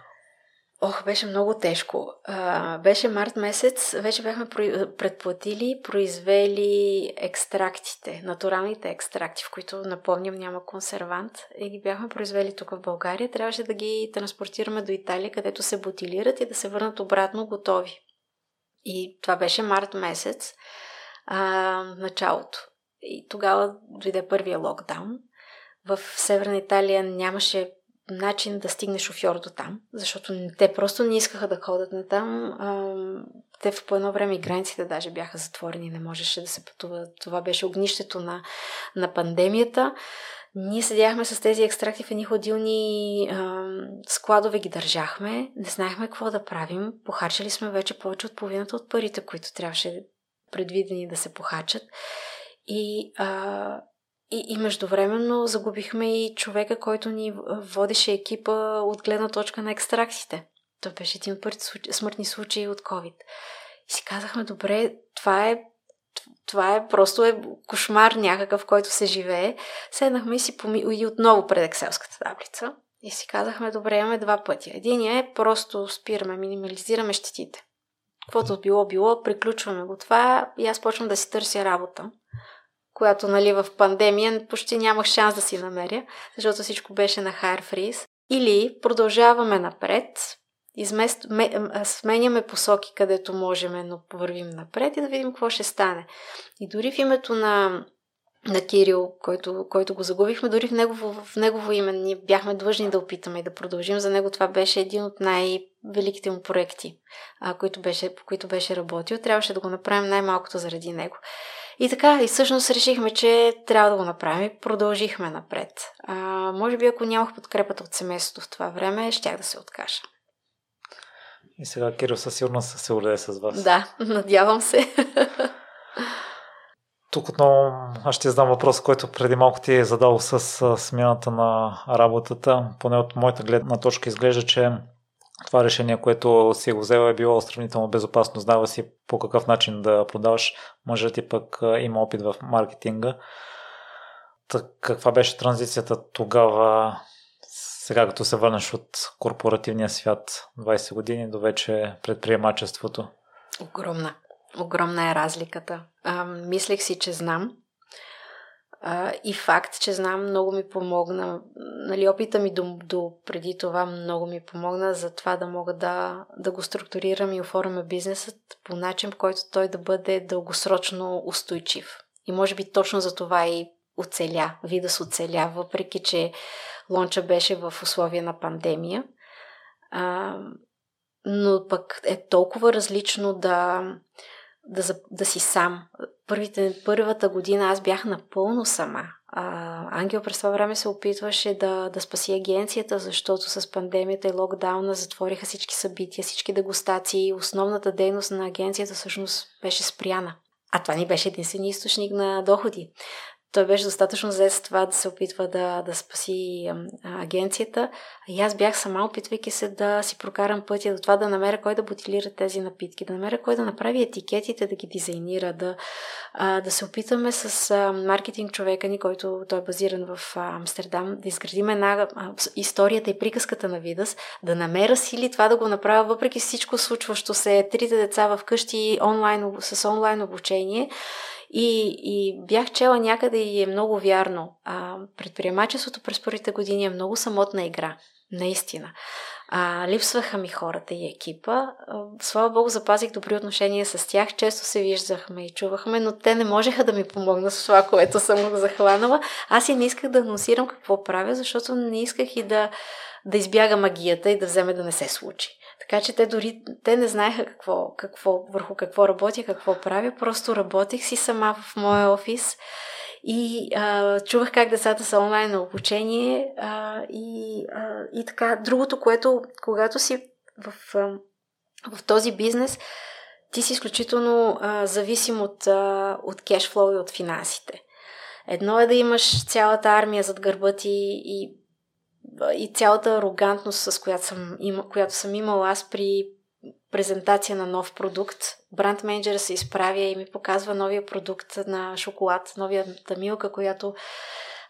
Ох, беше много тежко. А, беше март месец, вече бяхме предплатили, произвели екстрактите, натуралните екстракти, в които, напомням, няма консервант, и ги бяхме произвели тук в България. Трябваше да ги транспортираме до Италия, където се бутилират и да се върнат обратно готови. И това беше март месец, а, началото. И тогава дойде първия локдаун. В Северна Италия нямаше начин да стигне шофьор до там, защото те просто не искаха да ходят на там. Те в по едно време и границите даже бяха затворени, не можеше да се пътува. Това беше огнището на, на пандемията. Ние седяхме с тези екстракти в едни ходилни складове, ги държахме, не знаехме какво да правим. Похарчали сме вече повече от половината от парите, които трябваше предвидени да се похачат. И а, и, и междувременно загубихме и човека, който ни водеше екипа от гледна точка на екстракциите. Той беше един от първите смъртни случаи от COVID. И си казахме, добре, това е това е просто е кошмар някакъв, който се живее. Седнахме и си поми... и отново пред екселската таблица. И си казахме, добре, имаме два пътя. Единият е просто спираме, минимализираме щетите. Каквото било, било, приключваме го това и аз почвам да си търся работа, която нали, в пандемия почти нямах шанс да си намеря, защото всичко беше на hire freeze. Или продължаваме напред, измест... сменяме посоки, където можем, но вървим напред и да видим какво ще стане. И дори в името на на Кирил, който, който го загубихме, дори в негово, в негово име ние бяхме длъжни да опитаме и да продължим. За него това беше един от най-великите му проекти, а, които беше, по които беше работил. Трябваше да го направим най-малкото заради него. И така, и всъщност решихме, че трябва да го направим и продължихме напред. А, може би, ако нямах подкрепата от семейството в това време, щях да се откажа. И сега Кирил със сигурност се улее с вас. Да, надявам се. Тук отново аз ще задам въпрос, който преди малко ти е задал с смяната на работата. Поне от моята гледна точка изглежда, че това решение, което си го взела е било сравнително безопасно. Знава си по какъв начин да продаваш. Може ти пък има опит в маркетинга. Так, каква беше транзицията тогава, сега като се върнеш от корпоративния свят 20 години до вече предприемачеството? Огромна. Огромна е разликата. А, мислех си, че знам. А, и факт, че знам, много ми помогна. Нали, опита ми до, до преди това много ми помогна за това да мога да, да го структурирам и оформя бизнесът по начин, по който той да бъде дългосрочно устойчив. И може би точно за това и оцеля, Видас оцеля, въпреки че лонча беше в условия на пандемия. А, но пък е толкова различно да, да, да си сам. Първите, първата година аз бях напълно сама. А, Ангел през това време се опитваше да, да спаси агенцията, защото с пандемията и локдауна затвориха всички събития, всички дегустации. Основната дейност на агенцията всъщност беше спряна. А това ни беше единствения източник на доходи той беше достатъчно зает с това да се опитва да, да спаси агенцията. И аз бях сама, опитвайки се да си прокарам пътя до това да намеря кой да бутилира тези напитки, да намеря кой да направи етикетите, да ги дизайнира, да, да се опитаме с маркетинг човека ни, който той е базиран в Амстердам, да изградим една историята и приказката на Видас, да намеря сили това да го направя, въпреки всичко случващо се, трите деца в къщи онлайн, с онлайн обучение и, и бях чела някъде и е много вярно. А, предприемачеството през първите години е много самотна игра. Наистина. А, липсваха ми хората и екипа. А, слава Богу, запазих добри отношения с тях. Често се виждахме и чувахме, но те не можеха да ми помогнат с това, което съм го захванала. Аз и не исках да анонсирам какво правя, защото не исках и да, да избяга магията и да вземе да не се случи. Така че те дори те не знаеха какво, какво, върху какво работя, какво правя. Просто работех си сама в моя офис и а, чувах как децата са онлайн на обучение а, и, а, и така. Другото, което когато си в, в този бизнес, ти си изключително а, зависим от, а, от кешфлоу и от финансите. Едно е да имаш цялата армия зад гърба ти и и цялата арогантност, с която съм, има, която съм имала аз при презентация на нов продукт. Бранд менеджера се изправя и ми показва новия продукт на шоколад, новията милка, която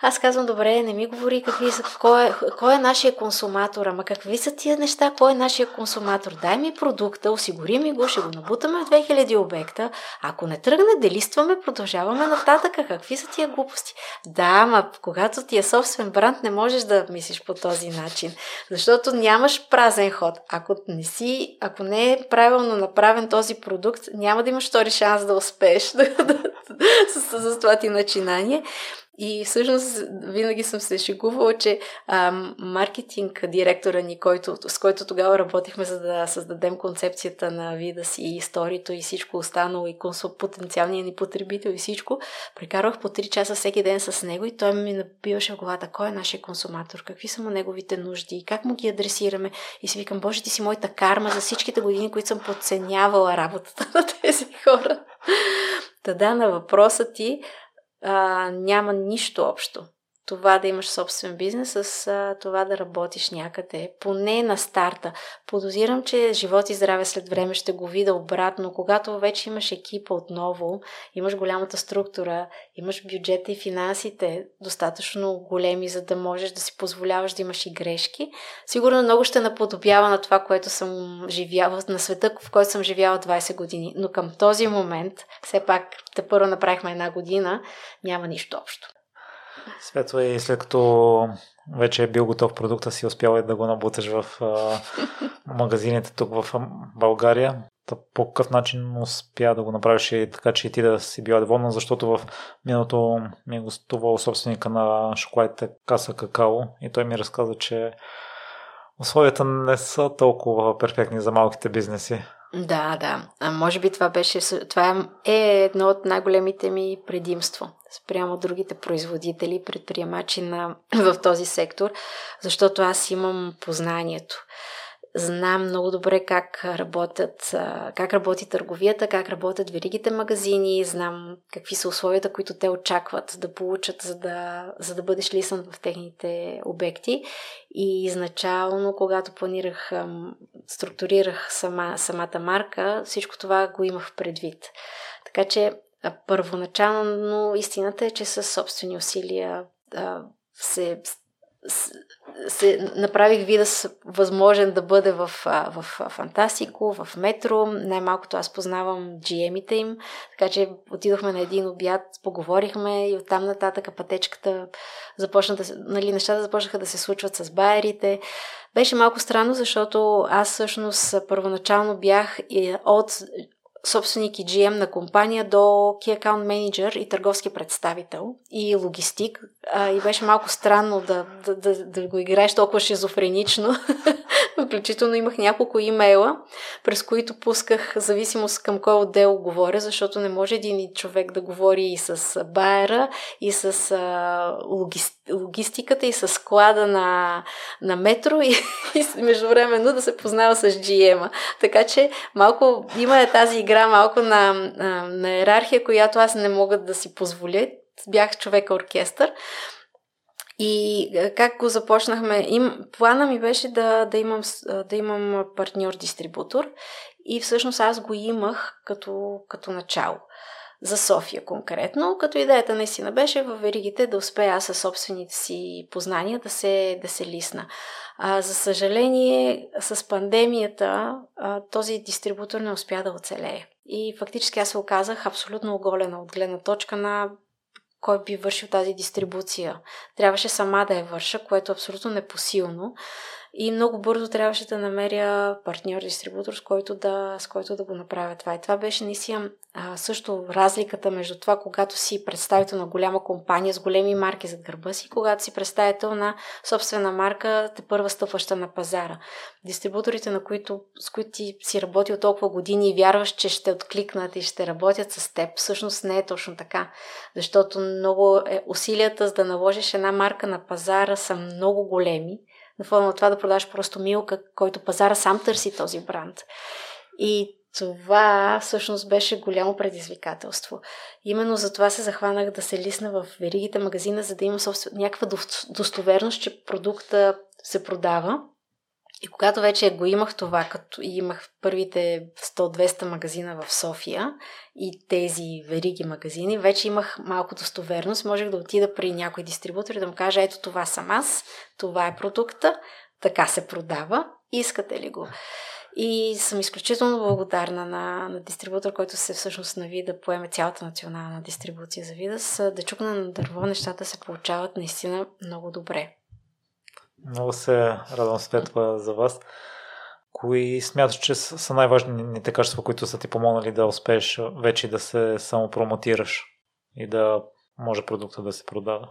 аз казвам, добре, не ми говори какви са, кой е, кой е нашия консуматор, ама какви са тия неща, кой е нашия консуматор. Дай ми продукта, осигури ми го, ще го набутаме в 2000 обекта. Ако не тръгне, делистваме, продължаваме нататък. Какви са тия глупости? Да, ама когато ти е собствен бранд, не можеш да мислиш по този начин, защото нямаш празен ход. Ако не си, ако не е правилно направен този продукт, няма да имаш втори шанс да успееш с това ти начинание. И всъщност винаги съм се шегувала, че а, маркетинг директора ни, който, с който тогава работихме, за да създадем концепцията на вида си и историята и всичко останало, и консул, потенциалния ни потребител и всичко, прекарвах по 3 часа всеки ден с него и той ми набиваше в главата кой е нашия консуматор, какви са му неговите нужди, как му ги адресираме. И си викам, Боже, ти си моята карма за всичките години, които съм подценявала работата на тези хора. Та да, на въпроса ти, а, няма нищо общо това да имаш собствен бизнес с това да работиш някъде, поне на старта. Подозирам, че живот и здраве след време ще го видя обратно, когато вече имаш екипа отново, имаш голямата структура, имаш бюджета и финансите достатъчно големи, за да можеш да си позволяваш да имаш и грешки. Сигурно много ще наподобява на това, което съм живяла, на света, в който съм живяла 20 години. Но към този момент, все пак, те първо направихме една година, няма нищо общо. Светла и след като вече е бил готов продукта си, успял да го набуташ в а, магазините тук в България. По какъв начин успя да го направиш и така, че и ти да си била доволна, защото в миналото ми е гостувал собственика на шоколадите Каса Какао и той ми разказа, че условията не са толкова перфектни за малките бизнеси. Да, да. А може би това беше. Това е едно от най-големите ми предимство спрямо другите производители, предприемачи на, в този сектор, защото аз имам познанието. Знам много добре как работят, как работи търговията, как работят веригите магазини, знам какви са условията, които те очакват да получат, за да, за да бъдеш лисан в техните обекти. И изначално, когато планирах, структурирах сама, самата марка, всичко това го имах предвид. Така че първоначално истината е, че със собствени усилия се се направих вида възможен да бъде в, в, Фантастико, в Метро. Най-малкото аз познавам GM-ите им, така че отидохме на един обяд, поговорихме и оттам нататък пътечката започна да, нали, нещата започнаха да се случват с байерите. Беше малко странно, защото аз всъщност първоначално бях от собственик и GM на компания до Key Account Manager и търговски представител и логистик. А, и беше малко странно да, да, да, да го играеш толкова шизофренично. Включително имах няколко имейла, през които пусках зависимост към кой отдел говоря, защото не може един човек да говори и с байера, и с а, логист, логистиката, и с склада на, на метро, и, и междувременно да се познава с GM-а. Така че малко има тази игра малко на, на, иерархия, която аз не мога да си позволя. Бях човека оркестър. И как го започнахме? Им, плана ми беше да, да, имам, да имам партньор-дистрибутор и всъщност аз го имах като, като начало. За София конкретно, като идеята наистина беше в веригите да успея аз със собствените си познания да се, да се лисна. А, за съжаление, с пандемията а, този дистрибутор не успя да оцелее. И фактически аз се оказах абсолютно оголена от гледна точка на кой би вършил тази дистрибуция. Трябваше сама да я върша, което е абсолютно непосилно. И много бързо трябваше да намеря партньор-дистрибутор, с който да, с който да го направя това. И това беше наистина също разликата между това, когато си представител на голяма компания с големи марки зад гърба си, когато си представител на собствена марка, те първа стъпваща на пазара. Дистрибуторите, на които, с които ти си работил толкова години и вярваш, че ще откликнат и ще работят с теб, всъщност не е точно така. Защото много е, усилията за да наложиш една марка на пазара са много големи на фона на това да продаш просто милка, който пазара сам търси този бранд. И това всъщност беше голямо предизвикателство. Именно за това се захванах да се лисна в веригите магазина, за да имам собствен... някаква достоверност, че продукта се продава и когато вече го имах това, като имах първите 100-200 магазина в София и тези вериги магазини, вече имах малко достоверност. Можех да отида при някой дистрибутор и да му кажа, ето това съм аз, това е продукта, така се продава, искате ли го? И съм изключително благодарна на, на дистрибутор, който се всъщност нави да поеме цялата национална дистрибуция за Видас. Да чукна на дърво, нещата се получават наистина много добре. Много се радвам светла за вас. Кои смяташ, че са най-важните качества, които са ти помогнали да успееш вече да се самопромотираш и да може продукта да се продава?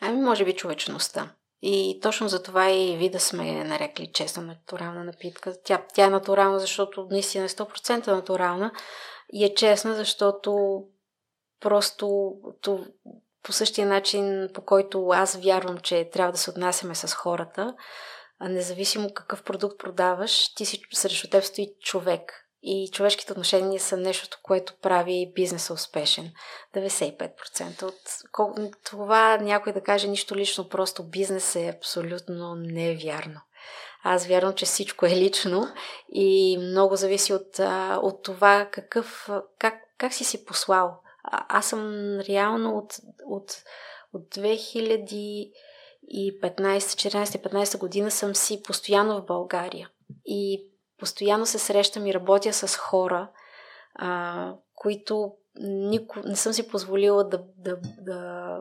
ами, може би човечността. И точно за това и вида сме нарекли честна натурална напитка. Тя, тя е натурална, защото наистина е 100% натурална и е честна, защото просто по същия начин, по който аз вярвам, че трябва да се отнасяме с хората, независимо какъв продукт продаваш, ти си срещу теб стои човек. И човешките отношения са нещото, което прави бизнеса успешен. 95% от това някой да каже нищо лично, просто бизнес е абсолютно невярно. Аз вярвам, че всичко е лично и много зависи от, от това какъв, как, как си си послал. Аз съм реално от, от, от 2015-14-15 година съм си постоянно в България. И постоянно се срещам и работя с хора, а, които нико, не съм си позволила да, да, да,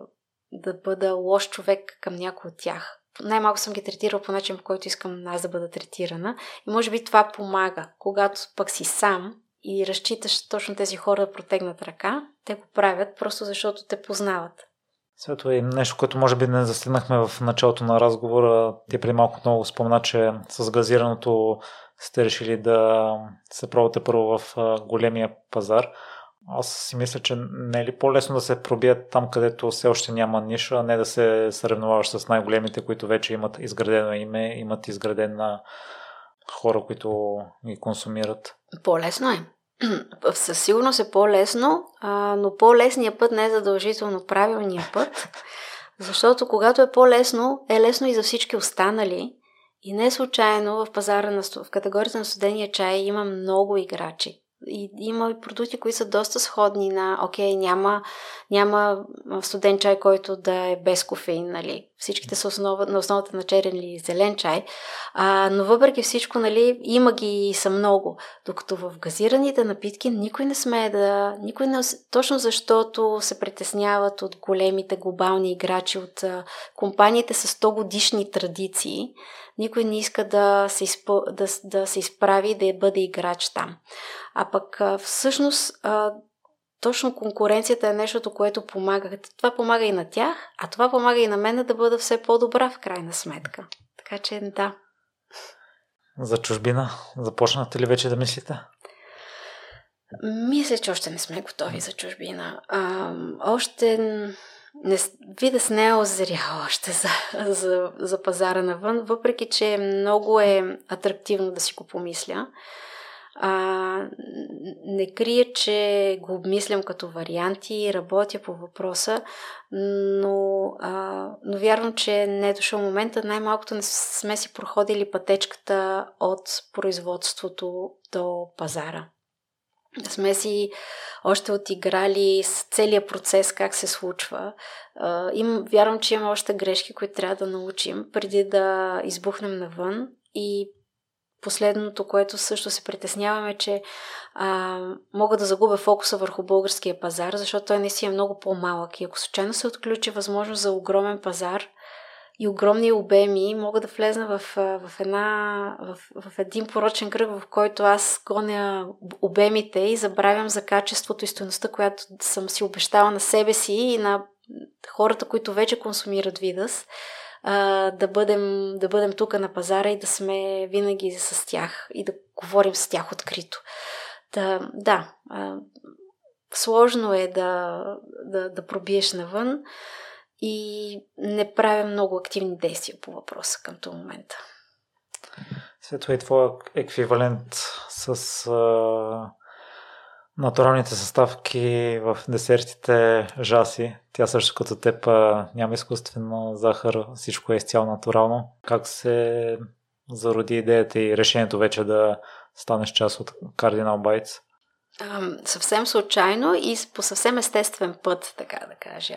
да бъда лош човек към някой от тях. Най-малко съм ги третирала по начин, по който искам аз да бъда третирана. И може би това помага, когато пък си сам и разчиташ точно тези хора да протегнат ръка, те го правят просто защото те познават. Свето е нещо, което може би не застигнахме в началото на разговора. Ти преди малко много спомена, че с газираното сте решили да се пробвате първо в големия пазар. Аз си мисля, че не е ли по-лесно да се пробият там, където все още няма ниша, а не да се съревноваваш с най-големите, които вече имат изградено име, имат изградена хора, които ги консумират? По-лесно е. Със сигурност е по-лесно, но по-лесният път не е задължително правилният път, защото когато е по-лесно, е лесно и за всички останали. И не случайно в пазара на, в категорията на студения чай има много играчи. И има и продукти, които са доста сходни на, окей, няма, няма студен чай, който да е без кофеин, нали? Всичките са основа, на основата на черен или зелен чай. А, но въпреки всичко, нали, има ги и са много. Докато в газираните напитки никой не смее да... Никой не, точно защото се притесняват от големите глобални играчи, от а, компаниите с 100 годишни традиции, никой не иска да се, изпъ... да, да се изправи да бъде играч там. А пък всъщност точно конкуренцията е нещото, което помага. Това помага и на тях, а това помага и на мен да бъда все по-добра в крайна сметка. Така че да. За чужбина започнате ли вече да мислите? Мисля, че още не сме готови за чужбина. А, още не, вида не е още за, за, за пазара навън, въпреки че много е атрактивно да си го помисля. А, не крия, че го обмислям като варианти работя по въпроса, но, а, но вярвам, че не е дошъл момента. Най-малкото не сме си проходили пътечката от производството до пазара. Сме си още отиграли с целият процес, как се случва. Им, вярвам, че има още грешки, които трябва да научим, преди да избухнем навън и Последното, което също се притесняваме, че а, мога да загубя фокуса върху българския пазар, защото той не си е много по-малък. И ако случайно се отключи възможност за огромен пазар и огромни обеми, мога да влезна в, в, една, в, в един порочен кръг, в който аз гоня обемите и забравям за качеството и стоеността, която съм си обещала на себе си и на хората, които вече консумират видъс а, да, бъдем, да бъдем тук на пазара и да сме винаги с тях и да говорим с тях открито. Да, да а, сложно е да, да, да пробиеш навън и не правя много активни действия по въпроса към този момент. Светло е твоя еквивалент с а, натуралните съставки в десертите жаси. Тя също като теб няма изкуствено захар, всичко е изцяло натурално. Как се зароди идеята и решението вече да станеш част от Cardinal Съвсем случайно и по съвсем естествен път, така да кажа.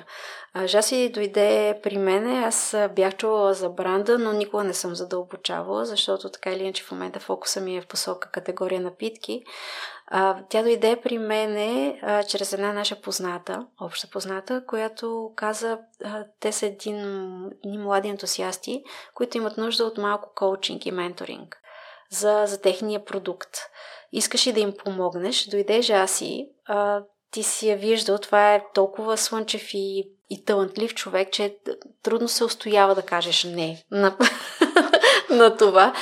Жаси дойде при мене, аз бях чувала за бранда, но никога не съм задълбочавала, защото така или иначе в момента фокуса ми е в посока категория напитки. Тя дойде при мене чрез една наша позната, обща позната, която каза, те са един, един млади ентусиасти, които имат нужда от малко коучинг и менторинг за, за техния продукт. Искаш и да им помогнеш, дойде Жаси, а, ти си я виждал, това е толкова слънчев и, и талантлив човек, че трудно се устоява да кажеш не на, на това,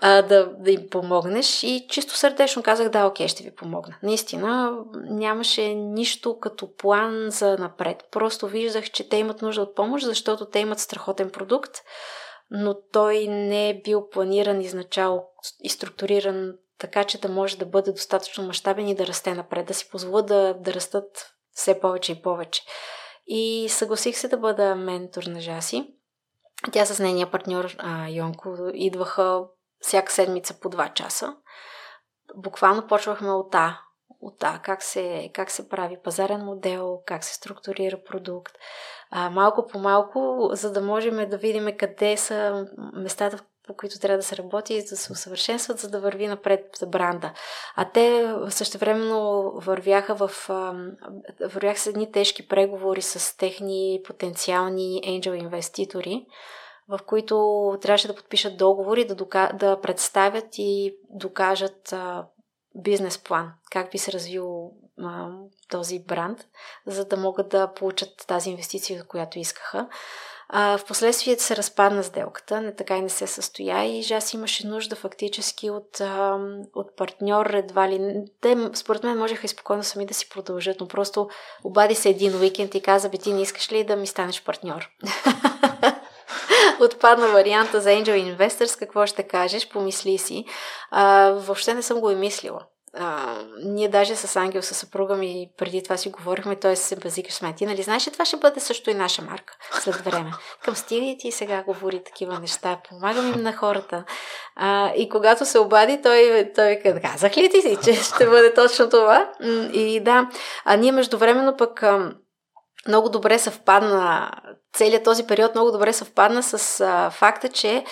а, да, да им помогнеш. И чисто сърдечно казах, да, окей, ще ви помогна. Наистина, нямаше нищо като план за напред. Просто виждах, че те имат нужда от помощ, защото те имат страхотен продукт, но той не е бил планиран изначало и структуриран така че да може да бъде достатъчно мащабен и да расте напред, да си позволя да, да растат все повече и повече. И съгласих се да бъда ментор на Жаси. Тя с нейния партньор а, Йонко идваха всяка седмица по 2 часа. Буквално почвахме от А. От А, как се, как се прави пазарен модел, как се структурира продукт. А, малко по малко, за да можем да видим къде са местата, по които трябва да се работи и да се усъвършенстват, за да върви напред за бранда. А те същевременно вървяха в... Вървяха с едни тежки преговори с техни потенциални angel инвеститори, в които трябваше да подпишат договори, да, дока... да представят и докажат а, бизнес план, как би се развил а, този бранд, за да могат да получат тази инвестиция, която искаха. А, впоследствие се разпадна сделката, не така и не се състоя и Жас имаше нужда фактически от, а, от партньор, едва ли. Те, според мен, можеха и спокойно сами да си продължат, но просто обади се един уикенд и каза, бе, ти не искаш ли да ми станеш партньор? Отпадна варианта за Angel Investors, какво ще кажеш, помисли си. А, въобще не съм го и мислила. А, ние даже с Ангел, с съпруга ми, преди това си говорихме, той се базикаш с мен. Ти нали знаеш, това ще бъде също и наша марка след време. Към стига ти сега говори такива неща, помагам им на хората. А, и когато се обади, той, той казах ли ти си, че ще бъде точно това? И да, а ние междувременно пък много добре съвпадна, целият този период много добре съвпадна с а, факта, че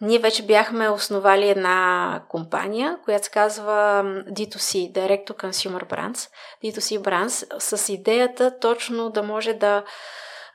ние вече бяхме основали една компания, която се казва D2C, Direct to Consumer Brands, D2C Brands, с идеята точно да може да,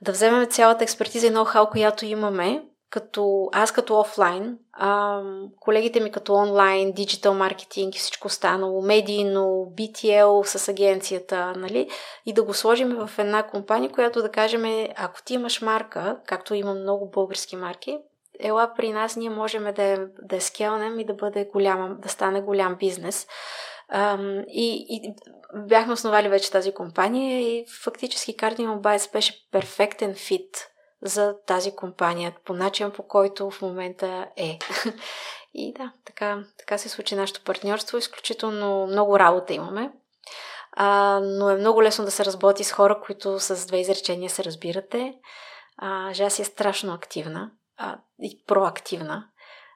да вземем цялата експертиза и ноу-хау, която имаме, като аз като офлайн, а, колегите ми като онлайн, диджитал маркетинг и всичко останало, медийно, BTL с агенцията, нали? И да го сложим в една компания, която да кажем, ако ти имаш марка, както има много български марки, ела при нас, ние можем да, да я скелнем и да бъде голяма, да стане голям бизнес. Um, и, и бяхме основали вече тази компания и фактически Cardinal Bites беше перфектен фит за тази компания, по начин по който в момента е. И да, така, така се случи нашето партньорство. Изключително много работа имаме. А, но е много лесно да се работи с хора, които с две изречения се разбирате. А, Жаси е страшно активна а, и проактивна.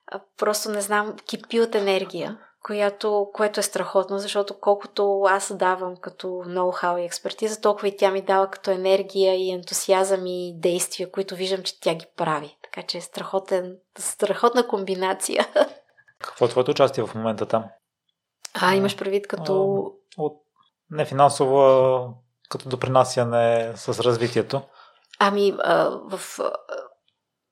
А, просто не знам, кипи от енергия която, което е страхотно, защото колкото аз давам като ноу-хау и експертиза, толкова и тя ми дава като енергия и ентусиазъм и действия, които виждам, че тя ги прави. Така че е страхотен, страхотна комбинация. Какво е твоето участие в момента там? А, имаш предвид като... От не финансово, като допринасяне с развитието. Ами, а, в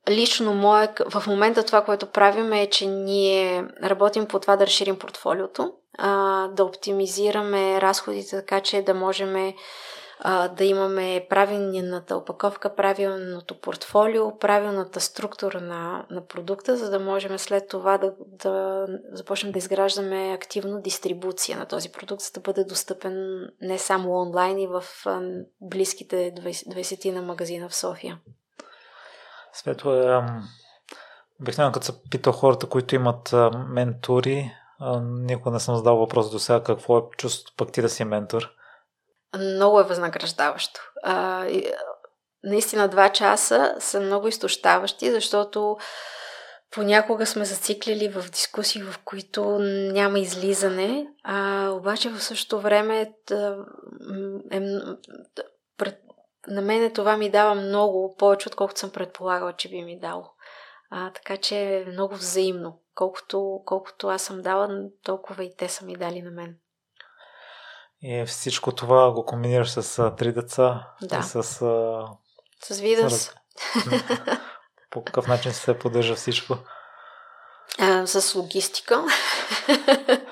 лично мое, в момента това, което правим е, че ние работим по това да разширим портфолиото, а, да оптимизираме разходите така, че да можем а, да имаме правилната опаковка, правилното портфолио, правилната структура на, на продукта, за да можем след това да, да започнем да изграждаме активно дистрибуция на този продукт, за да бъде достъпен не само онлайн и в близките 20, 20 на магазина в София. Свето е... Обикновено като се питал хората, които имат ментори, никога не съм задал въпрос до сега какво е чувството пък ти да си ментор. Много е възнаграждаващо. А, наистина два часа са много изтощаващи, защото понякога сме зациклили в дискусии, в които няма излизане, а обаче в същото време е, е, пред, на мене това ми дава много повече, отколкото съм предполагала, че би ми дало. А, така че е много взаимно. Колкото, колкото аз съм дала, толкова и те са ми дали на мен. И всичко това го комбинираш с а, три деца? Да. С, а... с Видас. По какъв начин се поддържа всичко? А, с логистика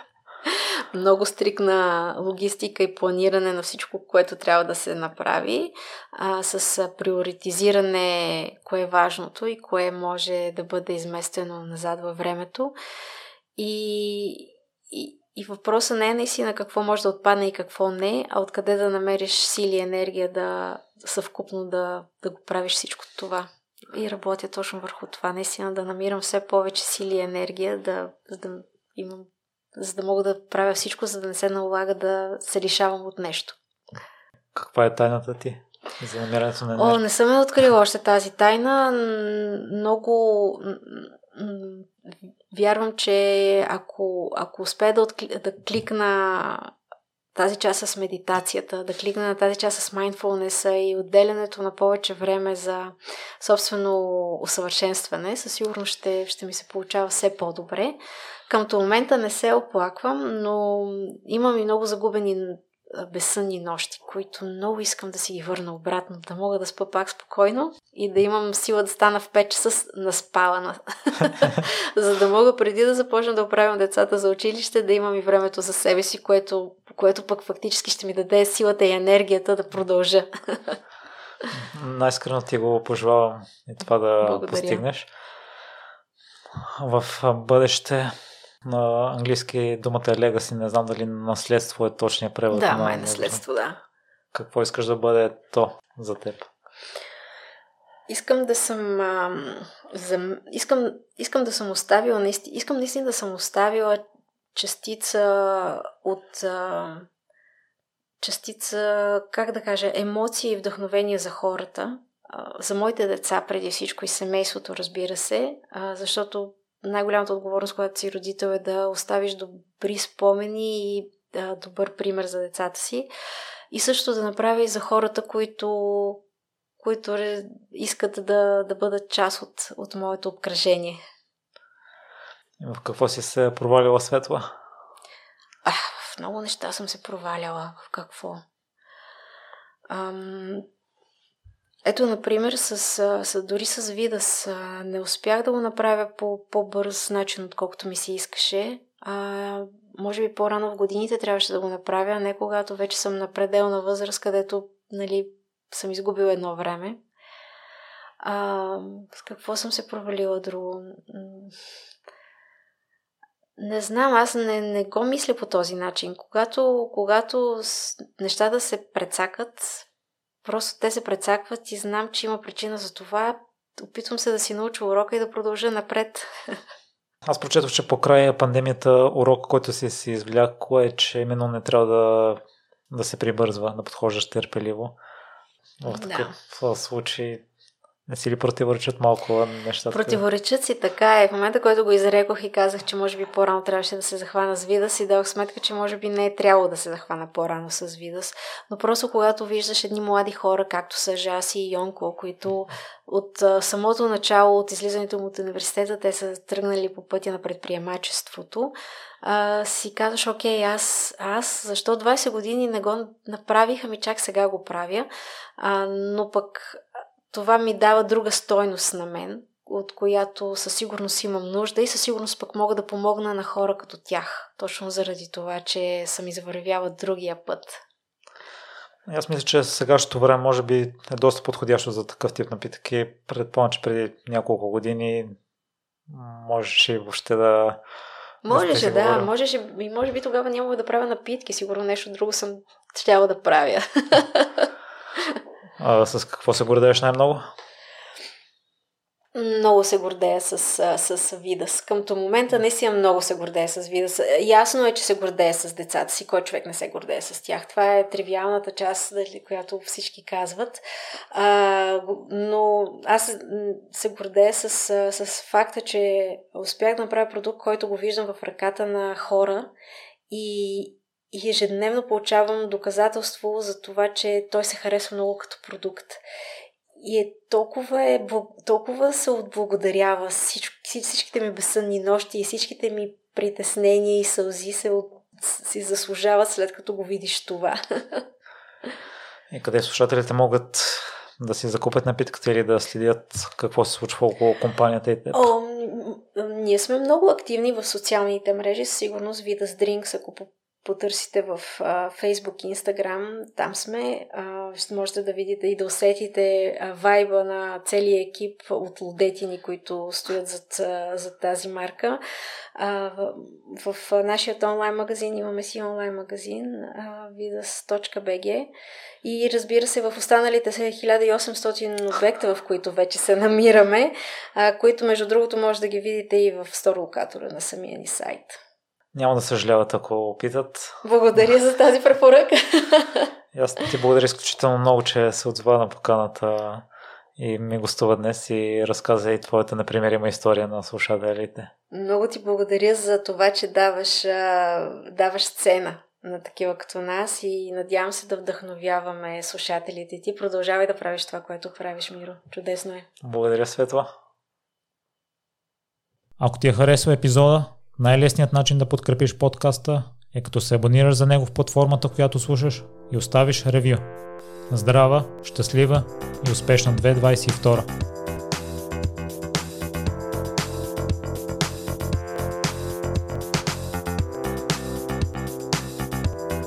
много стрикна логистика и планиране на всичко, което трябва да се направи, а, с приоритизиране кое е важното и кое може да бъде изместено назад във времето. И, и, и въпросът не е наистина какво може да отпадне и какво не, а откъде да намериш сили и енергия да съвкупно да, да го правиш всичко това. И работя точно върху това. Наистина да намирам все повече сили и енергия, да, да имам за да мога да правя всичко, за да не се налага да се лишавам от нещо. Каква е тайната ти за намирането на енергия? О, не съм е открила още тази тайна. Много вярвам, че ако, ако успея да, откли, да кликна тази част с медитацията, да кликна на тази част с mindfulness и отделянето на повече време за собствено усъвършенстване, със сигурност ще, ще ми се получава все по-добре. Към момента не се оплаквам, но имам и много загубени безсънни нощи, които много искам да си ги върна обратно, да мога да спа пак спокойно и да имам сила да стана в 5 часа наспалана. за да мога преди да започна да оправям децата за училище, да имам и времето за себе си, което, което пък фактически ще ми даде силата и енергията да продължа. Най-скрено ти го пожелавам и това да Благодаря. постигнеш. В бъдеще на английски думата е legacy, не знам дали наследство е точния превод. Да, на... май наследство, да. Какво искаш да бъде то за теб? Искам да съм. А, за, искам, искам да съм оставила. Наистина, искам наистина да съм оставила частица от. А, частица, как да кажа, емоции и вдъхновения за хората. За моите деца преди всичко и семейството, разбира се, защото най-голямата отговорност, която си родител е да оставиш добри спомени и да, добър пример за децата си. И също да направя и за хората, които, които искат да, да бъдат част от, от моето обкръжение. В какво си се провалила светла? А, в много неща съм се проваляла. В какво? Ам, ето, например, с, с, дори с Видас не успях да го направя по по-бърз начин, отколкото ми се искаше. А, може би по-рано в годините трябваше да го направя, а не когато вече съм на пределна възраст, където нали, съм изгубила едно време. А, с какво съм се провалила друго? Не знам, аз не, не го мисля по този начин. Когато, когато нещата се прецакат, Просто те се прецакват и знам, че има причина за това. Опитвам се да си науча урока и да продължа напред. Аз прочетох, че по края пандемията урок, който си си извлякла е, че именно не трябва да, да се прибързва, да подхождаш търпеливо. В такъв да. случай не си ли противоречат малко нещата? Противоречат си така е. В момента, който го изрекох и казах, че може би по-рано трябваше да се захвана с Видас и дадох сметка, че може би не е трябвало да се захвана по-рано с Видас. Но просто когато виждаш едни млади хора, както са Жаси и Йонко, които от самото начало, от излизането му от университета, те са тръгнали по пътя на предприемачеството, а, си казваш, окей, аз, аз защо 20 години не го направих, ами чак сега го правя. А, но пък това ми дава друга стойност на мен, от която със сигурност имам нужда и със сигурност пък мога да помогна на хора като тях. Точно заради това, че съм извървяла другия път. Аз мисля, че сегашното време може би е доста подходящо за такъв тип напитки. Предполагам, че преди няколко години можеше въобще да... Можеше, да, да можеше, и може би тогава нямало да правя напитки, сигурно нещо друго съм щяла да правя. А, с какво се гордееш най-много? Много се гордея с, с, с Видас. Къмто момента наистина много се гордея с Видас. Ясно е, че се гордея с децата си. Кой човек не се гордее с тях? Това е тривиалната част, дали, която всички казват. А, но аз се гордея с, с факта, че успях да направя продукт, който го виждам в ръката на хора и, и ежедневно получавам доказателство за това, че той се харесва много като продукт. И е толкова, е, толкова се отблагодарява всички, всичките ми безсънни нощи и всичките ми притеснения и сълзи се от, си заслужават след като го видиш това. И къде слушателите могат да си закупят напитката или да следят какво се случва около компанията и теб? О, ние сме много активни в социалните мрежи, със сигурност Vidas Drinks, ако потърсите в Facebook и Instagram, там сме. Ще можете да видите и да усетите вайба на целия екип от лудетини, които стоят зад, зад тази марка. В, нашия онлайн магазин имаме си онлайн магазин vidas.bg и разбира се в останалите 1800 обекта, в които вече се намираме, които между другото може да ги видите и в стор локатора на самия ни сайт. Няма да съжаляват, ако опитат. Благодаря за тази препоръка. Аз ти благодаря изключително много, че се отзова на поканата и ми гостува днес и разказа и твоята непримерима история на слушателите. Много ти благодаря за това, че даваш, даваш сцена на такива като нас и надявам се да вдъхновяваме слушателите ти. Продължавай да правиш това, което правиш, Миро. Чудесно е. Благодаря, Светла. Ако ти е харесал епизода, най-лесният начин да подкрепиш подкаста е като се абонираш за него в платформата, която слушаш и оставиш ревю. Здрава, щастлива и успешна 2022!